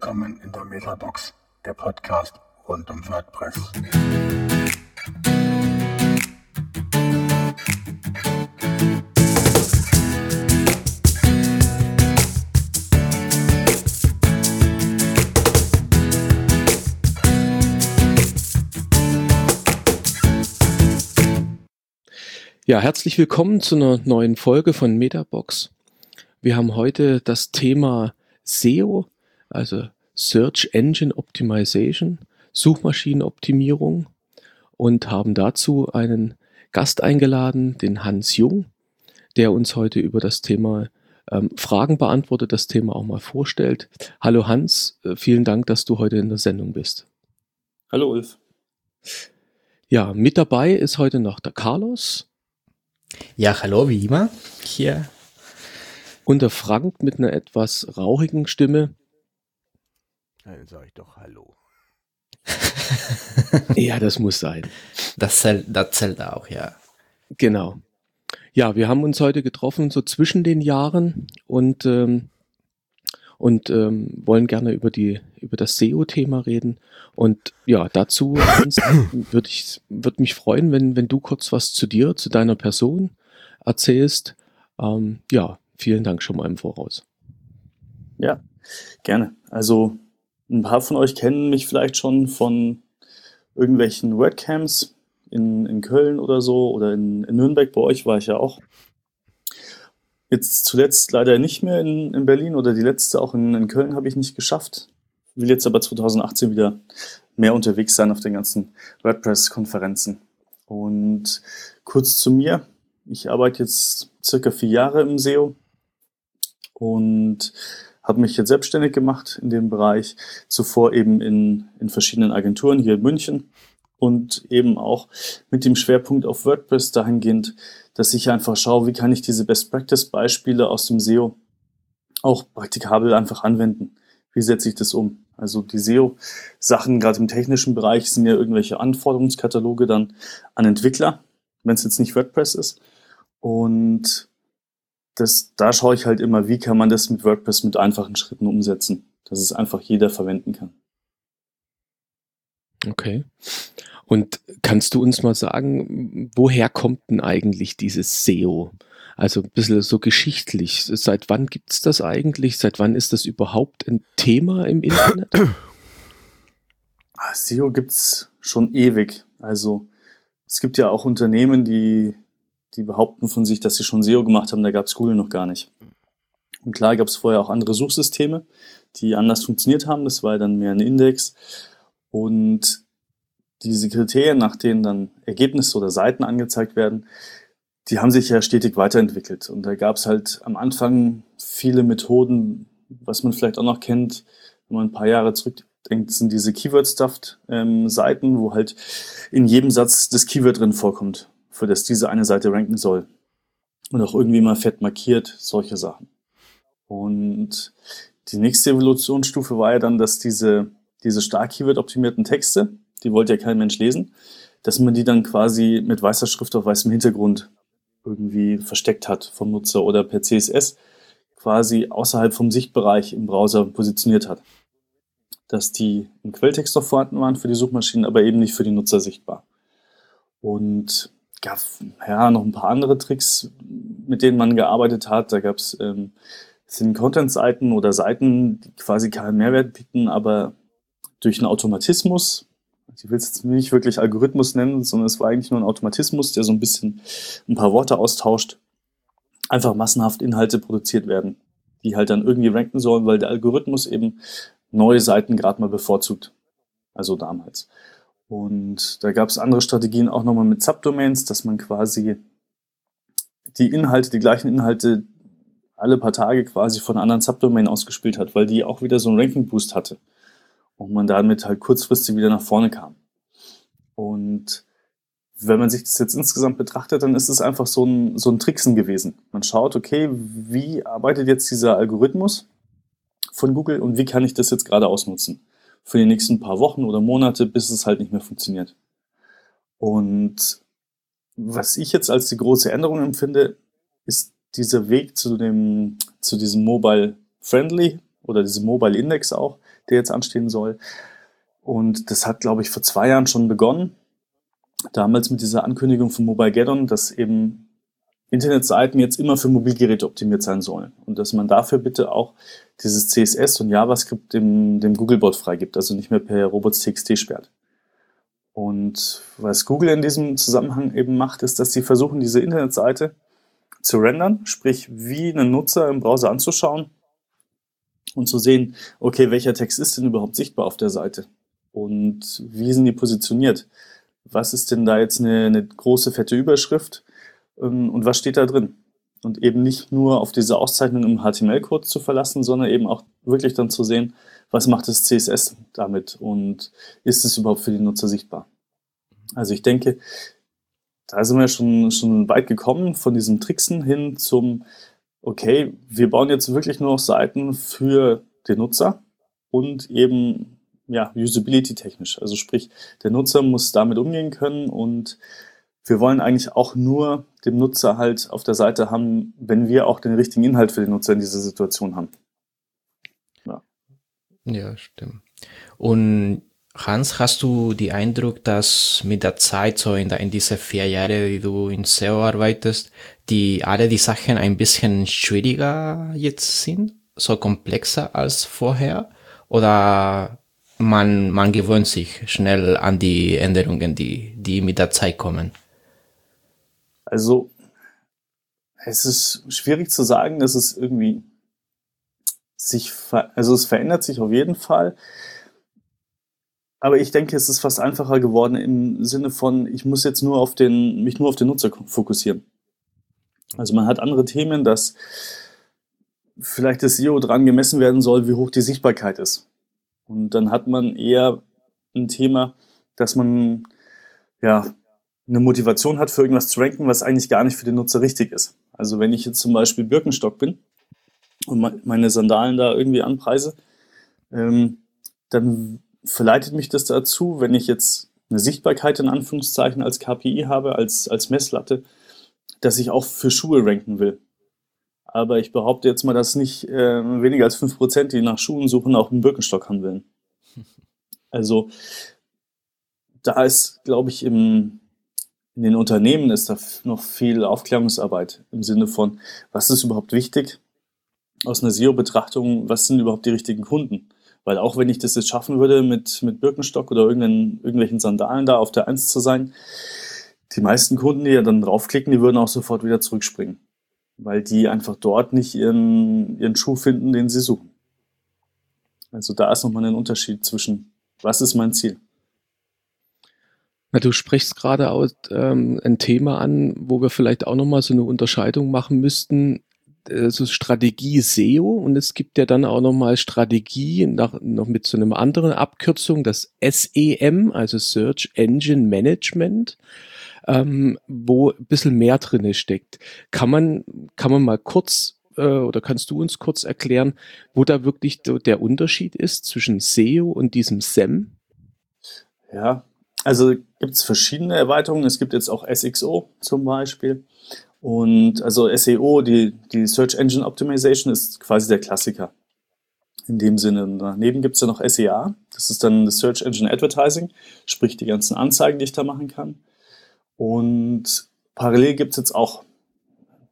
Willkommen in der Metabox, der Podcast rund um WordPress. Ja, herzlich willkommen zu einer neuen Folge von Metabox. Wir haben heute das Thema SEO, also Search Engine Optimization, Suchmaschinenoptimierung und haben dazu einen Gast eingeladen, den Hans Jung, der uns heute über das Thema ähm, Fragen beantwortet, das Thema auch mal vorstellt. Hallo Hans, äh, vielen Dank, dass du heute in der Sendung bist. Hallo Ulf. Ja, mit dabei ist heute noch der Carlos. Ja, hallo, wie immer. Hier. Und der Frank mit einer etwas rauchigen Stimme. Dann sage ich doch Hallo. ja, das muss sein. Das zählt, das zählt auch, ja. Genau. Ja, wir haben uns heute getroffen, so zwischen den Jahren und, ähm, und ähm, wollen gerne über, die, über das SEO-Thema reden. Und ja, dazu würde ich würde mich freuen, wenn, wenn du kurz was zu dir, zu deiner Person erzählst. Ähm, ja, vielen Dank schon mal im Voraus. Ja, gerne. Also ein paar von euch kennen mich vielleicht schon von irgendwelchen Webcams in, in Köln oder so oder in, in Nürnberg. Bei euch war ich ja auch. Jetzt zuletzt leider nicht mehr in, in Berlin oder die letzte auch in, in Köln habe ich nicht geschafft will jetzt aber 2018 wieder mehr unterwegs sein auf den ganzen WordPress-Konferenzen. Und kurz zu mir. Ich arbeite jetzt circa vier Jahre im SEO und habe mich jetzt selbstständig gemacht in dem Bereich. Zuvor eben in, in verschiedenen Agenturen hier in München und eben auch mit dem Schwerpunkt auf WordPress dahingehend, dass ich einfach schaue, wie kann ich diese Best-Practice-Beispiele aus dem SEO auch praktikabel einfach anwenden. Wie setze ich das um? Also die SEO-Sachen, gerade im technischen Bereich, sind ja irgendwelche Anforderungskataloge dann an Entwickler, wenn es jetzt nicht WordPress ist. Und das, da schaue ich halt immer, wie kann man das mit WordPress mit einfachen Schritten umsetzen, dass es einfach jeder verwenden kann. Okay. Und kannst du uns mal sagen, woher kommt denn eigentlich dieses SEO? Also ein bisschen so geschichtlich. Seit wann gibt es das eigentlich? Seit wann ist das überhaupt ein Thema im Internet? Ah, SEO gibt es schon ewig. Also es gibt ja auch Unternehmen, die, die behaupten von sich, dass sie schon SEO gemacht haben. Da gab es Google noch gar nicht. Und klar gab es vorher auch andere Suchsysteme, die anders funktioniert haben. Das war dann mehr ein Index. Und diese Kriterien, nach denen dann Ergebnisse oder Seiten angezeigt werden, die haben sich ja stetig weiterentwickelt. Und da gab es halt am Anfang viele Methoden, was man vielleicht auch noch kennt, wenn man ein paar Jahre zurückdenkt, sind diese Keyword-Stuffed-Seiten, ähm, wo halt in jedem Satz das Keyword drin vorkommt, für das diese eine Seite ranken soll. Und auch irgendwie mal fett markiert, solche Sachen. Und die nächste Evolutionsstufe war ja dann, dass diese, diese stark Keyword-optimierten Texte, die wollte ja kein Mensch lesen, dass man die dann quasi mit weißer Schrift auf weißem Hintergrund irgendwie versteckt hat vom Nutzer oder per CSS quasi außerhalb vom Sichtbereich im Browser positioniert hat. Dass die im Quelltext noch vorhanden waren für die Suchmaschinen, aber eben nicht für die Nutzer sichtbar. Und gab ja noch ein paar andere Tricks, mit denen man gearbeitet hat. Da gab es ähm, Content-Seiten oder Seiten, die quasi keinen Mehrwert bieten, aber durch einen Automatismus ich will es jetzt nicht wirklich Algorithmus nennen, sondern es war eigentlich nur ein Automatismus, der so ein bisschen ein paar Worte austauscht, einfach massenhaft Inhalte produziert werden, die halt dann irgendwie ranken sollen, weil der Algorithmus eben neue Seiten gerade mal bevorzugt. Also damals. Und da gab es andere Strategien auch nochmal mit Subdomains, dass man quasi die Inhalte, die gleichen Inhalte alle paar Tage quasi von anderen Subdomain ausgespielt hat, weil die auch wieder so einen Ranking-Boost hatte und man damit halt kurzfristig wieder nach vorne kam. Und wenn man sich das jetzt insgesamt betrachtet, dann ist es einfach so ein, so ein Tricksen gewesen. Man schaut, okay, wie arbeitet jetzt dieser Algorithmus von Google und wie kann ich das jetzt gerade ausnutzen? Für die nächsten paar Wochen oder Monate, bis es halt nicht mehr funktioniert. Und was ich jetzt als die große Änderung empfinde, ist dieser Weg zu dem, zu diesem Mobile Friendly oder diesem Mobile Index auch, der jetzt anstehen soll. Und das hat, glaube ich, vor zwei Jahren schon begonnen. Damals mit dieser Ankündigung von Mobile Gaddon, dass eben Internetseiten jetzt immer für Mobilgeräte optimiert sein sollen. Und dass man dafür bitte auch dieses CSS und JavaScript dem, dem Googlebot freigibt, also nicht mehr per Robots.txt sperrt. Und was Google in diesem Zusammenhang eben macht, ist, dass sie versuchen, diese Internetseite zu rendern, sprich wie einen Nutzer im Browser anzuschauen und zu sehen, okay, welcher Text ist denn überhaupt sichtbar auf der Seite und wie sind die positioniert? Was ist denn da jetzt eine, eine große, fette Überschrift und was steht da drin? Und eben nicht nur auf diese Auszeichnung im HTML-Code zu verlassen, sondern eben auch wirklich dann zu sehen, was macht das CSS damit und ist es überhaupt für die Nutzer sichtbar? Also ich denke, da sind wir schon, schon weit gekommen von diesem Tricksen hin zum, okay, wir bauen jetzt wirklich nur noch Seiten für den Nutzer und eben ja, Usability technisch. Also sprich, der Nutzer muss damit umgehen können und wir wollen eigentlich auch nur dem Nutzer halt auf der Seite haben, wenn wir auch den richtigen Inhalt für den Nutzer in dieser Situation haben. Ja, ja stimmt. Und Hans, hast du die Eindruck, dass mit der Zeit, so in, in diese vier Jahre, die du in SEO arbeitest, die alle die Sachen ein bisschen schwieriger jetzt sind, so komplexer als vorher? Oder man, man gewöhnt sich schnell an die Änderungen, die, die mit der Zeit kommen? Also, es ist schwierig zu sagen, dass es irgendwie sich, also es verändert sich auf jeden Fall. Aber ich denke, es ist fast einfacher geworden im Sinne von, ich muss jetzt nur auf den, mich nur auf den Nutzer fokussieren. Also man hat andere Themen, dass vielleicht das SEO dran gemessen werden soll, wie hoch die Sichtbarkeit ist. Und dann hat man eher ein Thema, dass man ja eine Motivation hat, für irgendwas zu ranken, was eigentlich gar nicht für den Nutzer richtig ist. Also wenn ich jetzt zum Beispiel Birkenstock bin und meine Sandalen da irgendwie anpreise, ähm, dann verleitet mich das dazu, wenn ich jetzt eine Sichtbarkeit in Anführungszeichen als KPI habe, als, als Messlatte, dass ich auch für Schuhe ranken will. Aber ich behaupte jetzt mal, dass nicht äh, weniger als 5%, die nach Schuhen suchen, auch einen Birkenstock haben wollen. Also da ist, glaube ich, im, in den Unternehmen ist da noch viel Aufklärungsarbeit im Sinne von, was ist überhaupt wichtig aus einer SEO-Betrachtung, was sind überhaupt die richtigen Kunden? Weil auch wenn ich das jetzt schaffen würde, mit, mit Birkenstock oder irgendwelchen Sandalen da auf der Eins zu sein, die meisten Kunden, die ja dann draufklicken, die würden auch sofort wieder zurückspringen. Weil die einfach dort nicht ihren, ihren Schuh finden, den sie suchen. Also da ist nochmal ein Unterschied zwischen, was ist mein Ziel? Na, du sprichst gerade auch ähm, ein Thema an, wo wir vielleicht auch nochmal so eine Unterscheidung machen müssten äh, so Strategie SEO und es gibt ja dann auch nochmal Strategie nach, noch mit so einem anderen Abkürzung, das SEM, also Search Engine Management, ähm, wo ein bisschen mehr drinne steckt. Kann man, kann man mal kurz äh, oder kannst du uns kurz erklären, wo da wirklich der Unterschied ist zwischen SEO und diesem SEM? Ja, also gibt es verschiedene Erweiterungen. Es gibt jetzt auch SXO zum Beispiel. Und also SEO, die, die Search Engine Optimization, ist quasi der Klassiker. In dem Sinne. Daneben gibt es ja noch SEA. Das ist dann das Search Engine Advertising, sprich die ganzen Anzeigen, die ich da machen kann. Und parallel gibt es jetzt auch,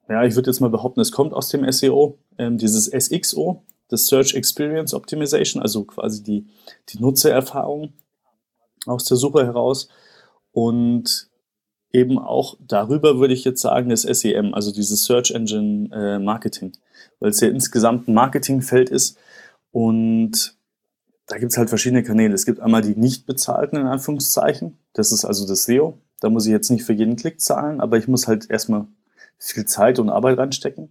ja, ich würde jetzt mal behaupten, es kommt aus dem SEO, ähm, dieses SXO, das Search Experience Optimization, also quasi die, die Nutzererfahrung aus der Suche heraus. Und eben auch darüber würde ich jetzt sagen, das SEM, also dieses Search Engine äh, Marketing, weil es ja insgesamt ein Marketingfeld ist und da gibt es halt verschiedene Kanäle. Es gibt einmal die nicht bezahlten, in Anführungszeichen. Das ist also das SEO. Da muss ich jetzt nicht für jeden Klick zahlen, aber ich muss halt erstmal viel Zeit und Arbeit reinstecken.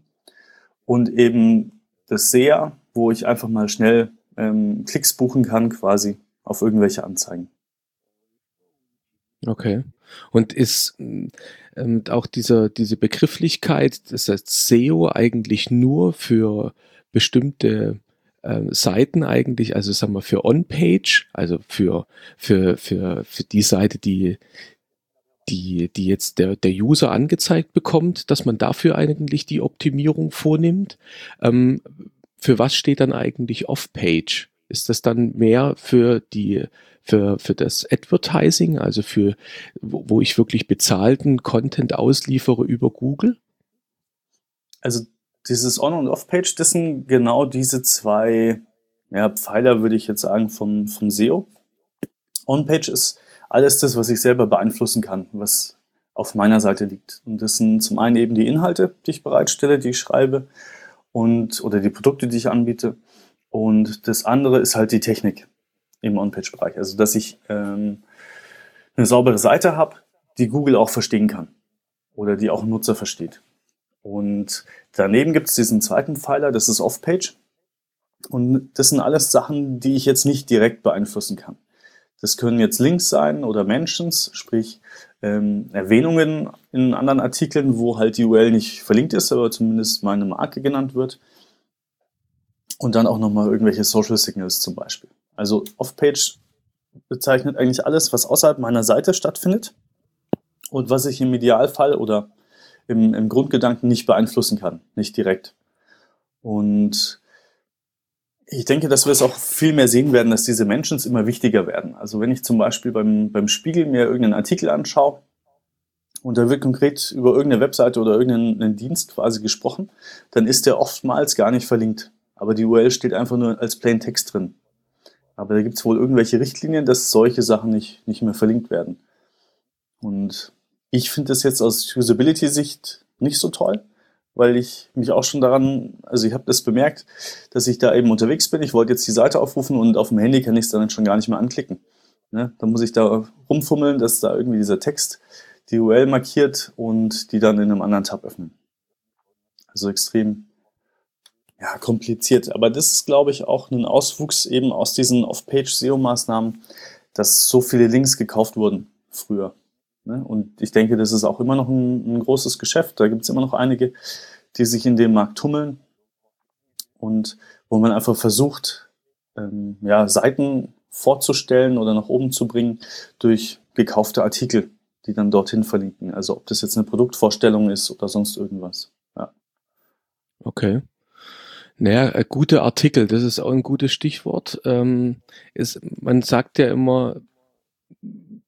Und eben das SEA, wo ich einfach mal schnell ähm, Klicks buchen kann, quasi auf irgendwelche Anzeigen. Okay. Und ist ähm, auch dieser, diese Begrifflichkeit, das heißt SEO eigentlich nur für bestimmte äh, Seiten eigentlich, also sagen wir für On-Page, also für, für, für, für die Seite, die, die, die jetzt der, der User angezeigt bekommt, dass man dafür eigentlich die Optimierung vornimmt. Ähm, für was steht dann eigentlich Off-Page? Ist das dann mehr für die für, für das Advertising, also für wo, wo ich wirklich bezahlten Content ausliefere über Google? Also dieses On- und Off-Page, das sind genau diese zwei ja, Pfeiler, würde ich jetzt sagen, vom, vom SEO. On-Page ist alles das, was ich selber beeinflussen kann, was auf meiner Seite liegt. Und das sind zum einen eben die Inhalte, die ich bereitstelle, die ich schreibe und oder die Produkte, die ich anbiete. Und das andere ist halt die Technik im On-Page-Bereich. Also dass ich ähm, eine saubere Seite habe, die Google auch verstehen kann oder die auch ein Nutzer versteht. Und daneben gibt es diesen zweiten Pfeiler, das ist Off-Page. Und das sind alles Sachen, die ich jetzt nicht direkt beeinflussen kann. Das können jetzt Links sein oder Mentions, sprich ähm, Erwähnungen in anderen Artikeln, wo halt die URL nicht verlinkt ist, aber zumindest meine Marke genannt wird. Und dann auch nochmal irgendwelche Social Signals zum Beispiel. Also Off-Page bezeichnet eigentlich alles, was außerhalb meiner Seite stattfindet und was ich im Idealfall oder im, im Grundgedanken nicht beeinflussen kann, nicht direkt. Und ich denke, dass wir es auch viel mehr sehen werden, dass diese Menschen immer wichtiger werden. Also wenn ich zum Beispiel beim, beim Spiegel mir irgendeinen Artikel anschaue und da wird konkret über irgendeine Webseite oder irgendeinen Dienst quasi gesprochen, dann ist der oftmals gar nicht verlinkt. Aber die URL steht einfach nur als Plain Text drin. Aber da gibt es wohl irgendwelche Richtlinien, dass solche Sachen nicht, nicht mehr verlinkt werden. Und ich finde das jetzt aus Usability-Sicht nicht so toll weil ich mich auch schon daran, also ich habe das bemerkt, dass ich da eben unterwegs bin. Ich wollte jetzt die Seite aufrufen und auf dem Handy kann ich es dann schon gar nicht mehr anklicken. Ne? Dann muss ich da rumfummeln, dass da irgendwie dieser Text die URL markiert und die dann in einem anderen Tab öffnen. Also extrem ja, kompliziert. Aber das ist, glaube ich, auch ein Auswuchs eben aus diesen Off-Page-SEO-Maßnahmen, dass so viele Links gekauft wurden früher. Ne? Und ich denke, das ist auch immer noch ein, ein großes Geschäft. Da gibt es immer noch einige, die sich in dem Markt tummeln und wo man einfach versucht, ähm, ja, Seiten vorzustellen oder nach oben zu bringen durch gekaufte Artikel, die dann dorthin verlinken. Also ob das jetzt eine Produktvorstellung ist oder sonst irgendwas. Ja. Okay. Naja, äh, gute Artikel, das ist auch ein gutes Stichwort. Ähm, ist, man sagt ja immer,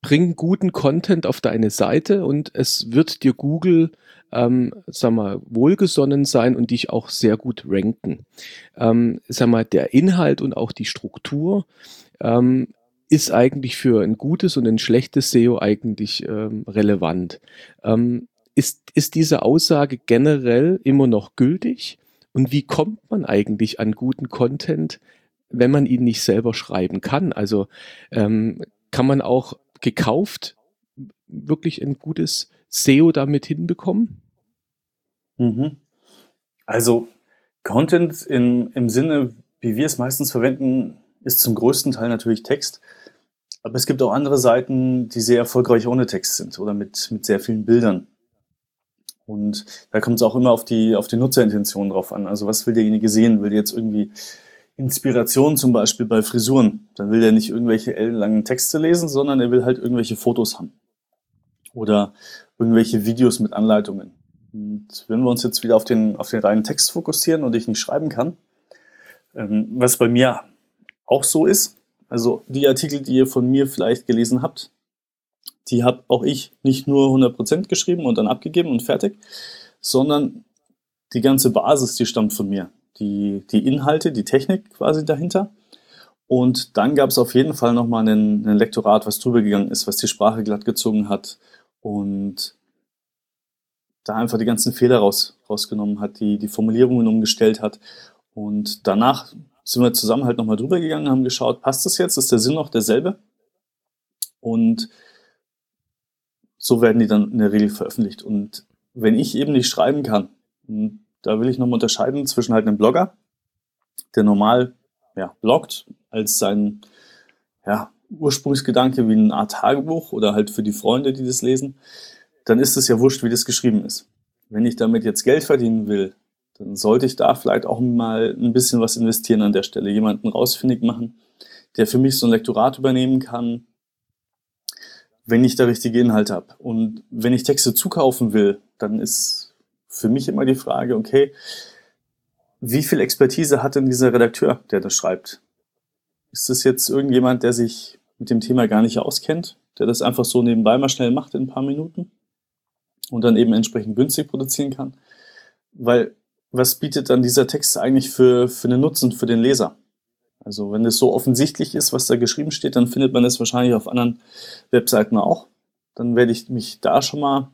bring guten Content auf deine Seite und es wird dir Google, ähm, sag mal, wohlgesonnen sein und dich auch sehr gut ranken. Ähm, sag mal, der Inhalt und auch die Struktur ähm, ist eigentlich für ein gutes und ein schlechtes SEO eigentlich ähm, relevant. Ähm, ist, ist diese Aussage generell immer noch gültig? Und wie kommt man eigentlich an guten Content, wenn man ihn nicht selber schreiben kann? Also ähm, kann man auch gekauft wirklich ein gutes SEO damit hinbekommen? Mhm. Also Content in, im Sinne, wie wir es meistens verwenden, ist zum größten Teil natürlich Text. Aber es gibt auch andere Seiten, die sehr erfolgreich ohne Text sind oder mit, mit sehr vielen Bildern. Und da kommt es auch immer auf die, auf die Nutzerintention drauf an. Also was will derjenige sehen? Will der jetzt irgendwie Inspiration zum Beispiel bei Frisuren. Dann will er nicht irgendwelche ellenlangen Texte lesen, sondern er will halt irgendwelche Fotos haben. Oder irgendwelche Videos mit Anleitungen. Und wenn wir uns jetzt wieder auf den, auf den reinen Text fokussieren und ich nicht schreiben kann, ähm, was bei mir auch so ist, also die Artikel, die ihr von mir vielleicht gelesen habt, die habe auch ich nicht nur 100% geschrieben und dann abgegeben und fertig, sondern die ganze Basis, die stammt von mir die, die Inhalte, die Technik quasi dahinter. Und dann gab es auf jeden Fall nochmal ein, ein Lektorat, was drüber gegangen ist, was die Sprache glatt gezogen hat und da einfach die ganzen Fehler raus, rausgenommen hat, die, die Formulierungen umgestellt hat. Und danach sind wir zusammen halt nochmal drüber gegangen, haben geschaut, passt das jetzt? Ist der Sinn noch derselbe? Und so werden die dann in der Regel veröffentlicht. Und wenn ich eben nicht schreiben kann, da will ich nochmal unterscheiden zwischen halt einem Blogger, der normal ja, bloggt als sein ja, Ursprungsgedanke wie eine Art Tagebuch oder halt für die Freunde, die das lesen, dann ist es ja wurscht, wie das geschrieben ist. Wenn ich damit jetzt Geld verdienen will, dann sollte ich da vielleicht auch mal ein bisschen was investieren an der Stelle, jemanden rausfindig machen, der für mich so ein Lektorat übernehmen kann, wenn ich da richtige Inhalte habe. Und wenn ich Texte zukaufen will, dann ist für mich immer die Frage, okay, wie viel Expertise hat denn dieser Redakteur, der das schreibt? ist das jetzt irgendjemand, der sich mit dem Thema gar nicht auskennt, der das einfach so nebenbei mal schnell macht in ein paar Minuten und dann eben entsprechend günstig produzieren kann? Weil was bietet dann dieser Text eigentlich für, für einen Nutzen für den Leser? Also wenn es so offensichtlich ist, was da geschrieben steht, dann findet man es wahrscheinlich auf anderen Webseiten auch. Dann werde ich mich da schon mal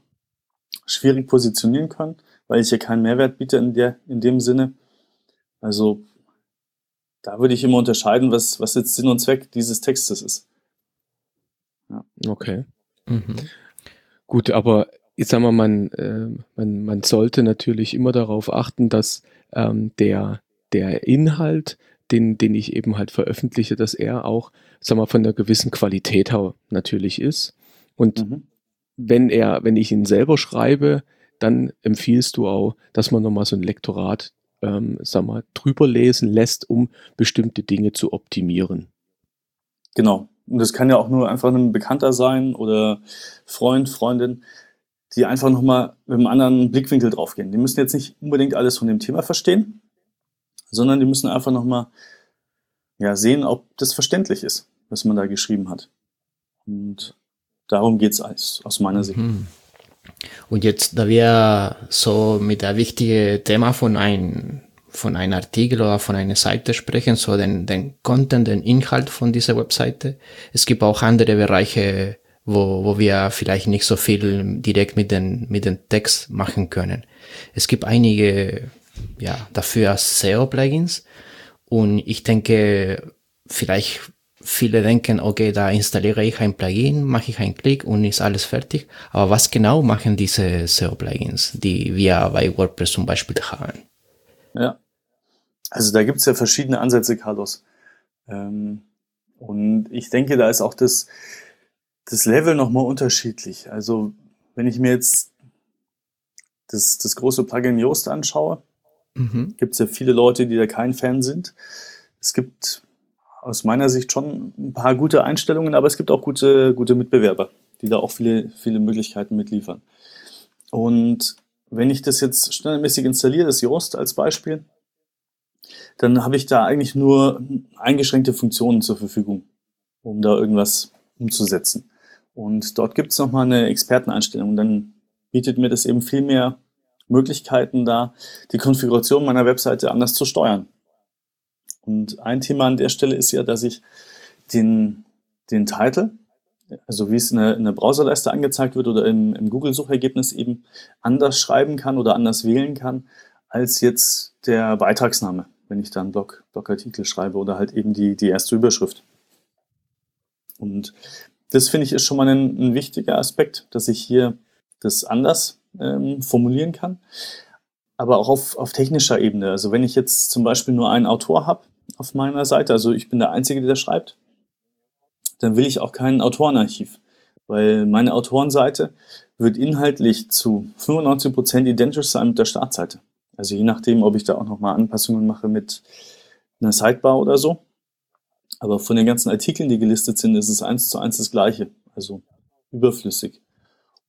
schwierig positionieren können, weil ich hier keinen Mehrwert biete in, der, in dem Sinne. Also da würde ich immer unterscheiden, was, was jetzt Sinn und Zweck dieses Textes ist. Ja. Okay. Mhm. Gut, aber ich sag mal, man, äh, man, man sollte natürlich immer darauf achten, dass ähm, der, der Inhalt, den, den ich eben halt veröffentliche, dass er auch, sag mal, von einer gewissen Qualität natürlich ist. Und mhm. wenn er, wenn ich ihn selber schreibe, dann empfiehlst du auch, dass man nochmal so ein Lektorat, ähm, sag mal, drüber lesen lässt, um bestimmte Dinge zu optimieren. Genau. Und das kann ja auch nur einfach ein Bekannter sein oder Freund, Freundin, die einfach nochmal mit einem anderen Blickwinkel draufgehen. Die müssen jetzt nicht unbedingt alles von dem Thema verstehen, sondern die müssen einfach nochmal ja, sehen, ob das verständlich ist, was man da geschrieben hat. Und darum geht es aus meiner Sicht. Mhm. Und jetzt, da wir so mit der wichtigen Thema von einem von einem Artikel oder von einer Seite sprechen, so den, den Content, den Inhalt von dieser Webseite. Es gibt auch andere Bereiche, wo, wo wir vielleicht nicht so viel direkt mit den, mit den Text machen können. Es gibt einige, ja, dafür SEO-Plugins und ich denke, vielleicht viele denken, okay, da installiere ich ein Plugin, mache ich einen Klick und ist alles fertig. Aber was genau machen diese SEO-Plugins, die wir bei WordPress zum Beispiel haben? Ja, also da gibt es ja verschiedene Ansätze, Carlos. Ähm, und ich denke, da ist auch das, das Level nochmal unterschiedlich. Also wenn ich mir jetzt das, das große Plugin Yoast anschaue, mhm. gibt es ja viele Leute, die da kein Fan sind. Es gibt aus meiner Sicht schon ein paar gute Einstellungen, aber es gibt auch gute, gute Mitbewerber, die da auch viele, viele Möglichkeiten mitliefern. Und wenn ich das jetzt standardmäßig installiere, das Yoast als Beispiel, dann habe ich da eigentlich nur eingeschränkte Funktionen zur Verfügung, um da irgendwas umzusetzen. Und dort gibt es nochmal eine Experteneinstellung. Dann bietet mir das eben viel mehr Möglichkeiten da, die Konfiguration meiner Webseite anders zu steuern. Und ein Thema an der Stelle ist ja, dass ich den, den Titel, also wie es in der, in der Browserleiste angezeigt wird oder im, im Google-Suchergebnis eben anders schreiben kann oder anders wählen kann, als jetzt der Beitragsname, wenn ich da einen Blog, Blogartikel schreibe oder halt eben die, die erste Überschrift. Und das finde ich ist schon mal ein, ein, wichtiger Aspekt, dass ich hier das anders ähm, formulieren kann. Aber auch auf, auf technischer Ebene. Also wenn ich jetzt zum Beispiel nur einen Autor habe, auf meiner Seite, also ich bin der Einzige, der schreibt, dann will ich auch kein Autorenarchiv, weil meine Autorenseite wird inhaltlich zu 95 Prozent identisch sein mit der Startseite. Also je nachdem, ob ich da auch nochmal Anpassungen mache mit einer Sidebar oder so. Aber von den ganzen Artikeln, die gelistet sind, ist es eins zu eins das gleiche. Also überflüssig.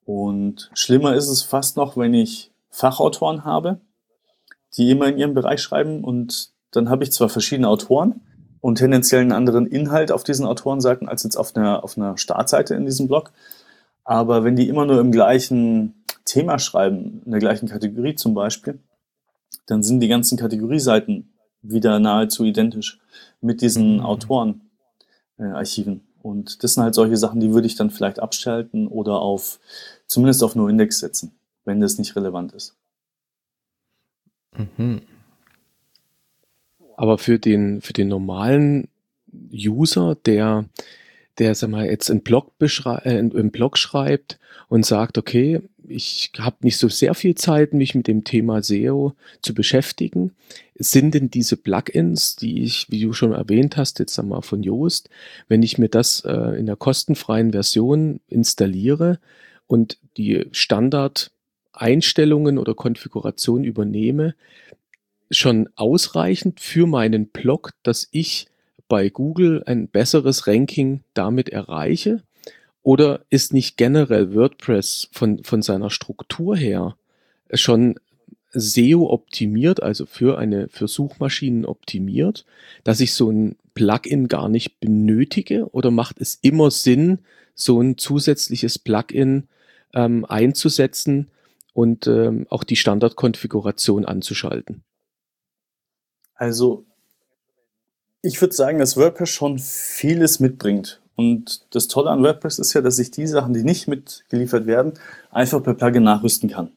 Und schlimmer ist es fast noch, wenn ich Fachautoren habe, die immer in ihrem Bereich schreiben und dann habe ich zwar verschiedene Autoren und tendenziell einen anderen Inhalt auf diesen Autorenseiten als jetzt auf einer, auf einer Startseite in diesem Blog. Aber wenn die immer nur im gleichen Thema schreiben, in der gleichen Kategorie zum Beispiel, dann sind die ganzen Kategorieseiten wieder nahezu identisch mit diesen mhm. Autorenarchiven. Äh, und das sind halt solche Sachen, die würde ich dann vielleicht abschalten oder auf zumindest auf nur Index setzen, wenn das nicht relevant ist. Mhm. Aber für den, für den normalen User, der, der sag mal, jetzt einen Blog, äh, einen Blog schreibt und sagt, okay, ich habe nicht so sehr viel Zeit, mich mit dem Thema SEO zu beschäftigen. Sind denn diese Plugins, die ich, wie du schon erwähnt hast, jetzt einmal von Yoast, wenn ich mir das äh, in der kostenfreien Version installiere und die Standard-Einstellungen oder Konfiguration übernehme, schon ausreichend für meinen Blog, dass ich bei Google ein besseres Ranking damit erreiche? Oder ist nicht generell WordPress von, von seiner Struktur her schon SEO optimiert, also für eine, für Suchmaschinen optimiert, dass ich so ein Plugin gar nicht benötige oder macht es immer Sinn, so ein zusätzliches Plugin ähm, einzusetzen und ähm, auch die Standardkonfiguration anzuschalten? Also ich würde sagen, dass WordPress schon vieles mitbringt. Und das Tolle an WordPress ist ja, dass ich die Sachen, die nicht mitgeliefert werden, einfach per Plugin nachrüsten kann.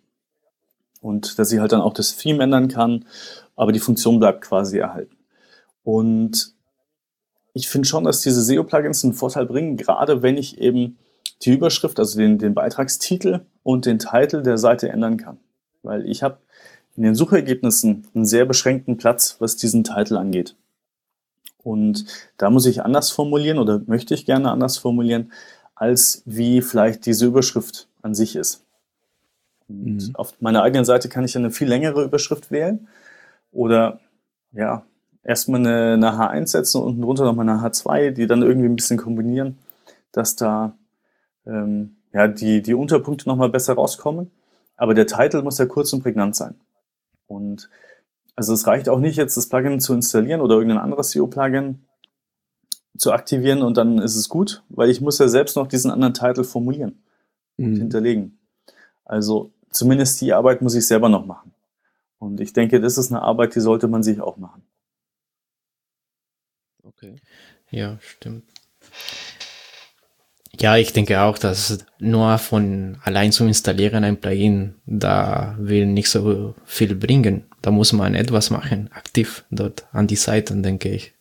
Und dass ich halt dann auch das Theme ändern kann, aber die Funktion bleibt quasi erhalten. Und ich finde schon, dass diese SEO-Plugins einen Vorteil bringen, gerade wenn ich eben die Überschrift, also den, den Beitragstitel und den Titel der Seite ändern kann. Weil ich habe in den Suchergebnissen einen sehr beschränkten Platz, was diesen Titel angeht. Und da muss ich anders formulieren oder möchte ich gerne anders formulieren, als wie vielleicht diese Überschrift an sich ist. Mhm. Auf meiner eigenen Seite kann ich eine viel längere Überschrift wählen oder ja, erstmal eine, eine H1 setzen und unten drunter nochmal eine H2, die dann irgendwie ein bisschen kombinieren, dass da ähm, ja, die, die Unterpunkte nochmal besser rauskommen. Aber der Titel muss ja kurz und prägnant sein. Und also es reicht auch nicht, jetzt das Plugin zu installieren oder irgendein anderes SEO-Plugin zu aktivieren und dann ist es gut, weil ich muss ja selbst noch diesen anderen Titel formulieren und mhm. hinterlegen. Also zumindest die Arbeit muss ich selber noch machen. Und ich denke, das ist eine Arbeit, die sollte man sich auch machen. Okay. Ja, stimmt. Ja, ich denke auch, dass nur von allein zu installieren ein Plugin, da will nicht so viel bringen. Da muss man etwas machen, aktiv dort an die Seiten, denke ich.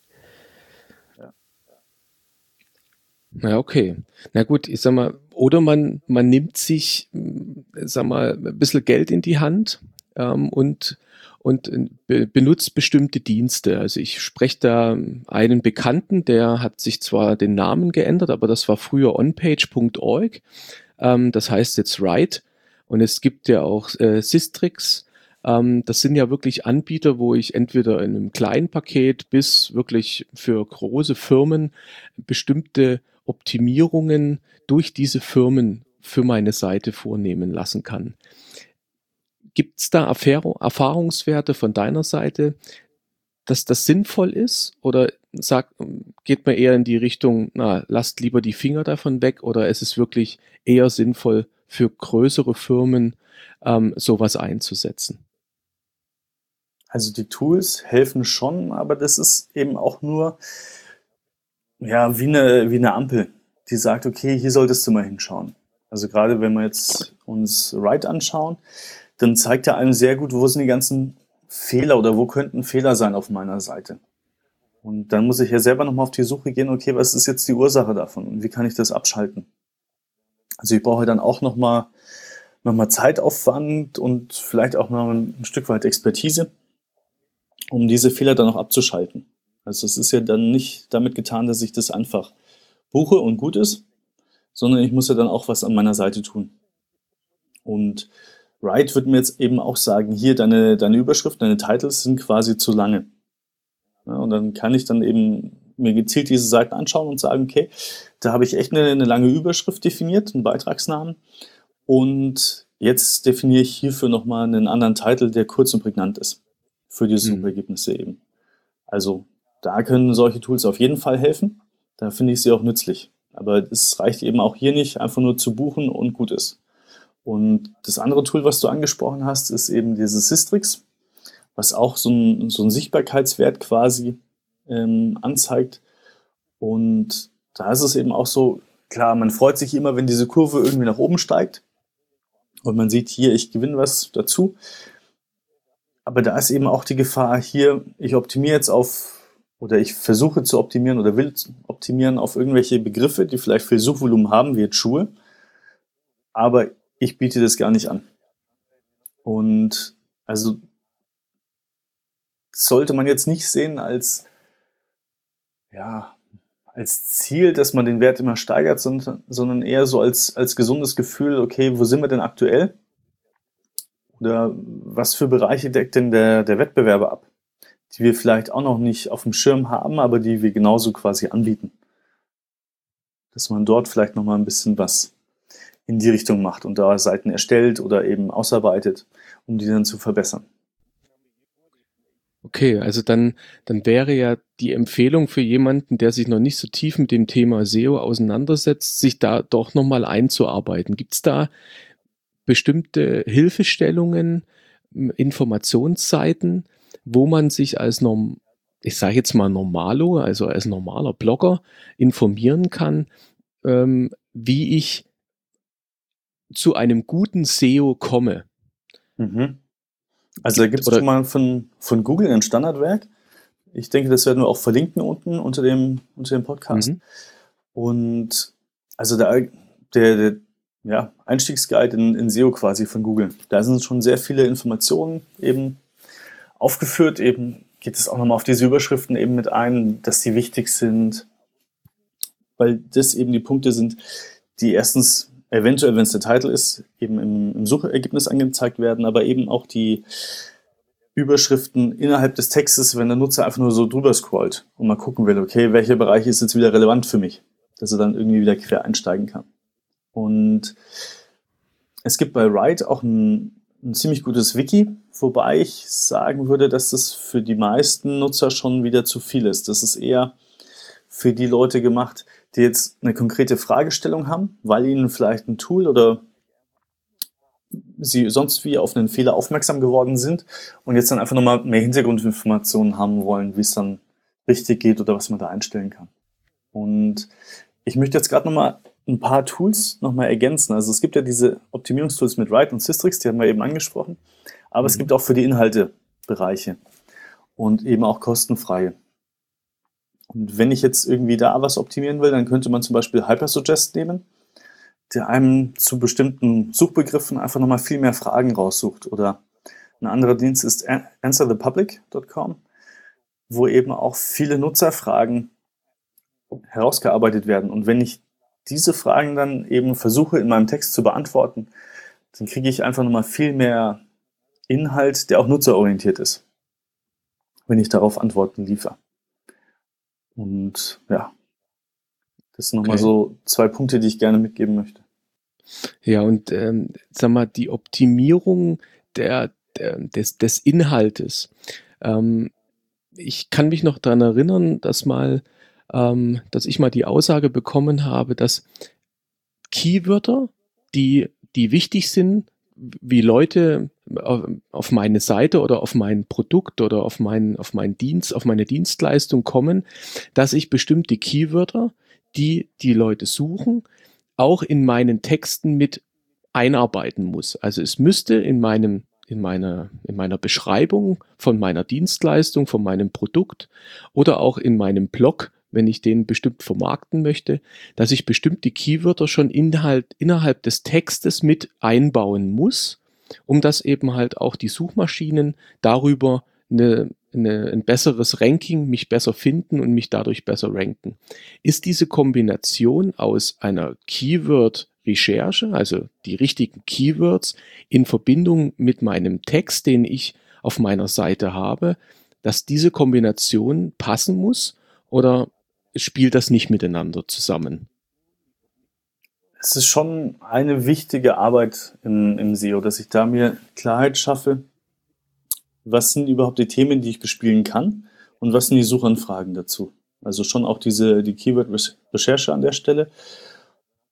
Ja, okay. Na gut, ich sag mal, oder man, man nimmt sich, sag mal, ein bisschen Geld in die Hand ähm, und, und äh, be benutzt bestimmte Dienste. Also ich spreche da einen Bekannten, der hat sich zwar den Namen geändert, aber das war früher onpage.org. Ähm, das heißt jetzt Write. Und es gibt ja auch äh, Systrix. Ähm, das sind ja wirklich Anbieter, wo ich entweder in einem kleinen Paket bis wirklich für große Firmen bestimmte Optimierungen durch diese Firmen für meine Seite vornehmen lassen kann. Gibt es da Erfahrungswerte von deiner Seite, dass das sinnvoll ist? Oder sagt, geht man eher in die Richtung, na, lasst lieber die Finger davon weg? Oder ist es wirklich eher sinnvoll für größere Firmen, ähm, sowas einzusetzen? Also die Tools helfen schon, aber das ist eben auch nur ja, wie eine, wie eine Ampel, die sagt, okay, hier solltest du mal hinschauen. Also gerade wenn wir jetzt uns Write anschauen, dann zeigt er einem sehr gut, wo sind die ganzen Fehler oder wo könnten Fehler sein auf meiner Seite. Und dann muss ich ja selber nochmal auf die Suche gehen, okay, was ist jetzt die Ursache davon und wie kann ich das abschalten? Also ich brauche dann auch nochmal noch mal Zeitaufwand und vielleicht auch noch ein, Stück weit Expertise, um diese Fehler dann auch abzuschalten. Also es ist ja dann nicht damit getan, dass ich das einfach buche und gut ist, sondern ich muss ja dann auch was an meiner Seite tun. Und Wright wird mir jetzt eben auch sagen, hier deine, deine Überschrift, deine Titles sind quasi zu lange. Ja, und dann kann ich dann eben mir gezielt diese Seiten anschauen und sagen, okay, da habe ich echt eine, eine lange Überschrift definiert, einen Beitragsnamen. Und jetzt definiere ich hierfür nochmal einen anderen Titel, der kurz und prägnant ist. Für die Suchergebnisse mhm. eben. Also da können solche Tools auf jeden Fall helfen. Da finde ich sie auch nützlich. Aber es reicht eben auch hier nicht, einfach nur zu buchen und gut ist. Und das andere Tool, was du angesprochen hast, ist eben dieses Systrix, was auch so einen so Sichtbarkeitswert quasi ähm, anzeigt. Und da ist es eben auch so, klar, man freut sich immer, wenn diese Kurve irgendwie nach oben steigt. Und man sieht hier, ich gewinne was dazu. Aber da ist eben auch die Gefahr hier, ich optimiere jetzt auf oder ich versuche zu optimieren oder will optimieren auf irgendwelche Begriffe, die vielleicht viel Suchvolumen haben, wie jetzt Schuhe, aber ich biete das gar nicht an. Und also sollte man jetzt nicht sehen als ja, als Ziel, dass man den Wert immer steigert, sondern, sondern eher so als, als gesundes Gefühl, okay, wo sind wir denn aktuell? Oder was für Bereiche deckt denn der, der Wettbewerber ab? die wir vielleicht auch noch nicht auf dem Schirm haben, aber die wir genauso quasi anbieten. Dass man dort vielleicht noch mal ein bisschen was in die Richtung macht und da Seiten erstellt oder eben ausarbeitet, um die dann zu verbessern. Okay, also dann, dann wäre ja die Empfehlung für jemanden, der sich noch nicht so tief mit dem Thema SEO auseinandersetzt, sich da doch nochmal einzuarbeiten. Gibt es da bestimmte Hilfestellungen, Informationsseiten, wo man sich als Norm, ich sage jetzt mal Normalo, also als normaler Blogger informieren kann, ähm, wie ich zu einem guten SEO komme. Mhm. Also da gibt es schon mal von, von Google ein Standardwerk. Ich denke, das werden wir auch verlinken unten unter dem, unter dem Podcast. Mhm. Und also der, der, der ja, Einstiegsguide in, in SEO quasi von Google. Da sind schon sehr viele Informationen eben aufgeführt. Eben geht es auch nochmal auf diese Überschriften eben mit ein, dass die wichtig sind, weil das eben die Punkte sind, die erstens eventuell, wenn es der Titel ist, eben im, im Suchergebnis angezeigt werden, aber eben auch die Überschriften innerhalb des Textes, wenn der Nutzer einfach nur so drüber scrollt und mal gucken will, okay, welcher Bereich ist jetzt wieder relevant für mich, dass er dann irgendwie wieder quer einsteigen kann. Und es gibt bei Write auch ein, ein ziemlich gutes Wiki, wobei ich sagen würde, dass das für die meisten Nutzer schon wieder zu viel ist. Das ist eher für die Leute gemacht, die jetzt eine konkrete Fragestellung haben, weil ihnen vielleicht ein Tool oder sie sonst wie auf einen Fehler aufmerksam geworden sind und jetzt dann einfach nochmal mehr Hintergrundinformationen haben wollen, wie es dann richtig geht oder was man da einstellen kann. Und ich möchte jetzt gerade nochmal ein paar Tools nochmal ergänzen. Also es gibt ja diese Optimierungstools mit Write und Systrix, die haben wir eben angesprochen, aber mhm. es gibt auch für die Inhalte Bereiche und eben auch kostenfreie. Und wenn ich jetzt irgendwie da was optimieren will, dann könnte man zum Beispiel Hypersuggest nehmen, der einem zu bestimmten Suchbegriffen einfach nochmal viel mehr Fragen raussucht. Oder ein anderer Dienst ist answerthepublic.com, wo eben auch viele Nutzerfragen herausgearbeitet werden. Und wenn ich diese Fragen dann eben versuche in meinem Text zu beantworten, dann kriege ich einfach nochmal viel mehr Inhalt, der auch nutzerorientiert ist, wenn ich darauf Antworten liefere. Und ja, das sind nochmal okay. so zwei Punkte, die ich gerne mitgeben möchte. Ja, und ähm, sag mal, die Optimierung der, der des, des Inhaltes. Ähm, ich kann mich noch daran erinnern, dass mal, ähm, dass ich mal die Aussage bekommen habe, dass Keywörter, die, die wichtig sind, wie Leute auf meine Seite oder auf mein Produkt oder auf meinen, auf meinen Dienst, auf meine Dienstleistung kommen, dass ich bestimmte Keywörter, die die Leute suchen, auch in meinen Texten mit einarbeiten muss. Also es müsste in meinem in meiner, in meiner Beschreibung von meiner Dienstleistung, von meinem Produkt oder auch in meinem Blog, wenn ich den bestimmt vermarkten möchte, dass ich bestimmte Keywörter schon Inhalt, innerhalb des Textes mit einbauen muss, um dass eben halt auch die Suchmaschinen darüber eine, eine, ein besseres Ranking, mich besser finden und mich dadurch besser ranken. Ist diese Kombination aus einer Keyword-Recherche, also die richtigen Keywords, in Verbindung mit meinem Text, den ich auf meiner Seite habe, dass diese Kombination passen muss oder spielt das nicht miteinander zusammen? Es ist schon eine wichtige Arbeit im, im SEO, dass ich da mir Klarheit schaffe, was sind überhaupt die Themen, die ich bespielen kann und was sind die Suchanfragen dazu. Also schon auch diese die Keyword-Recherche an der Stelle.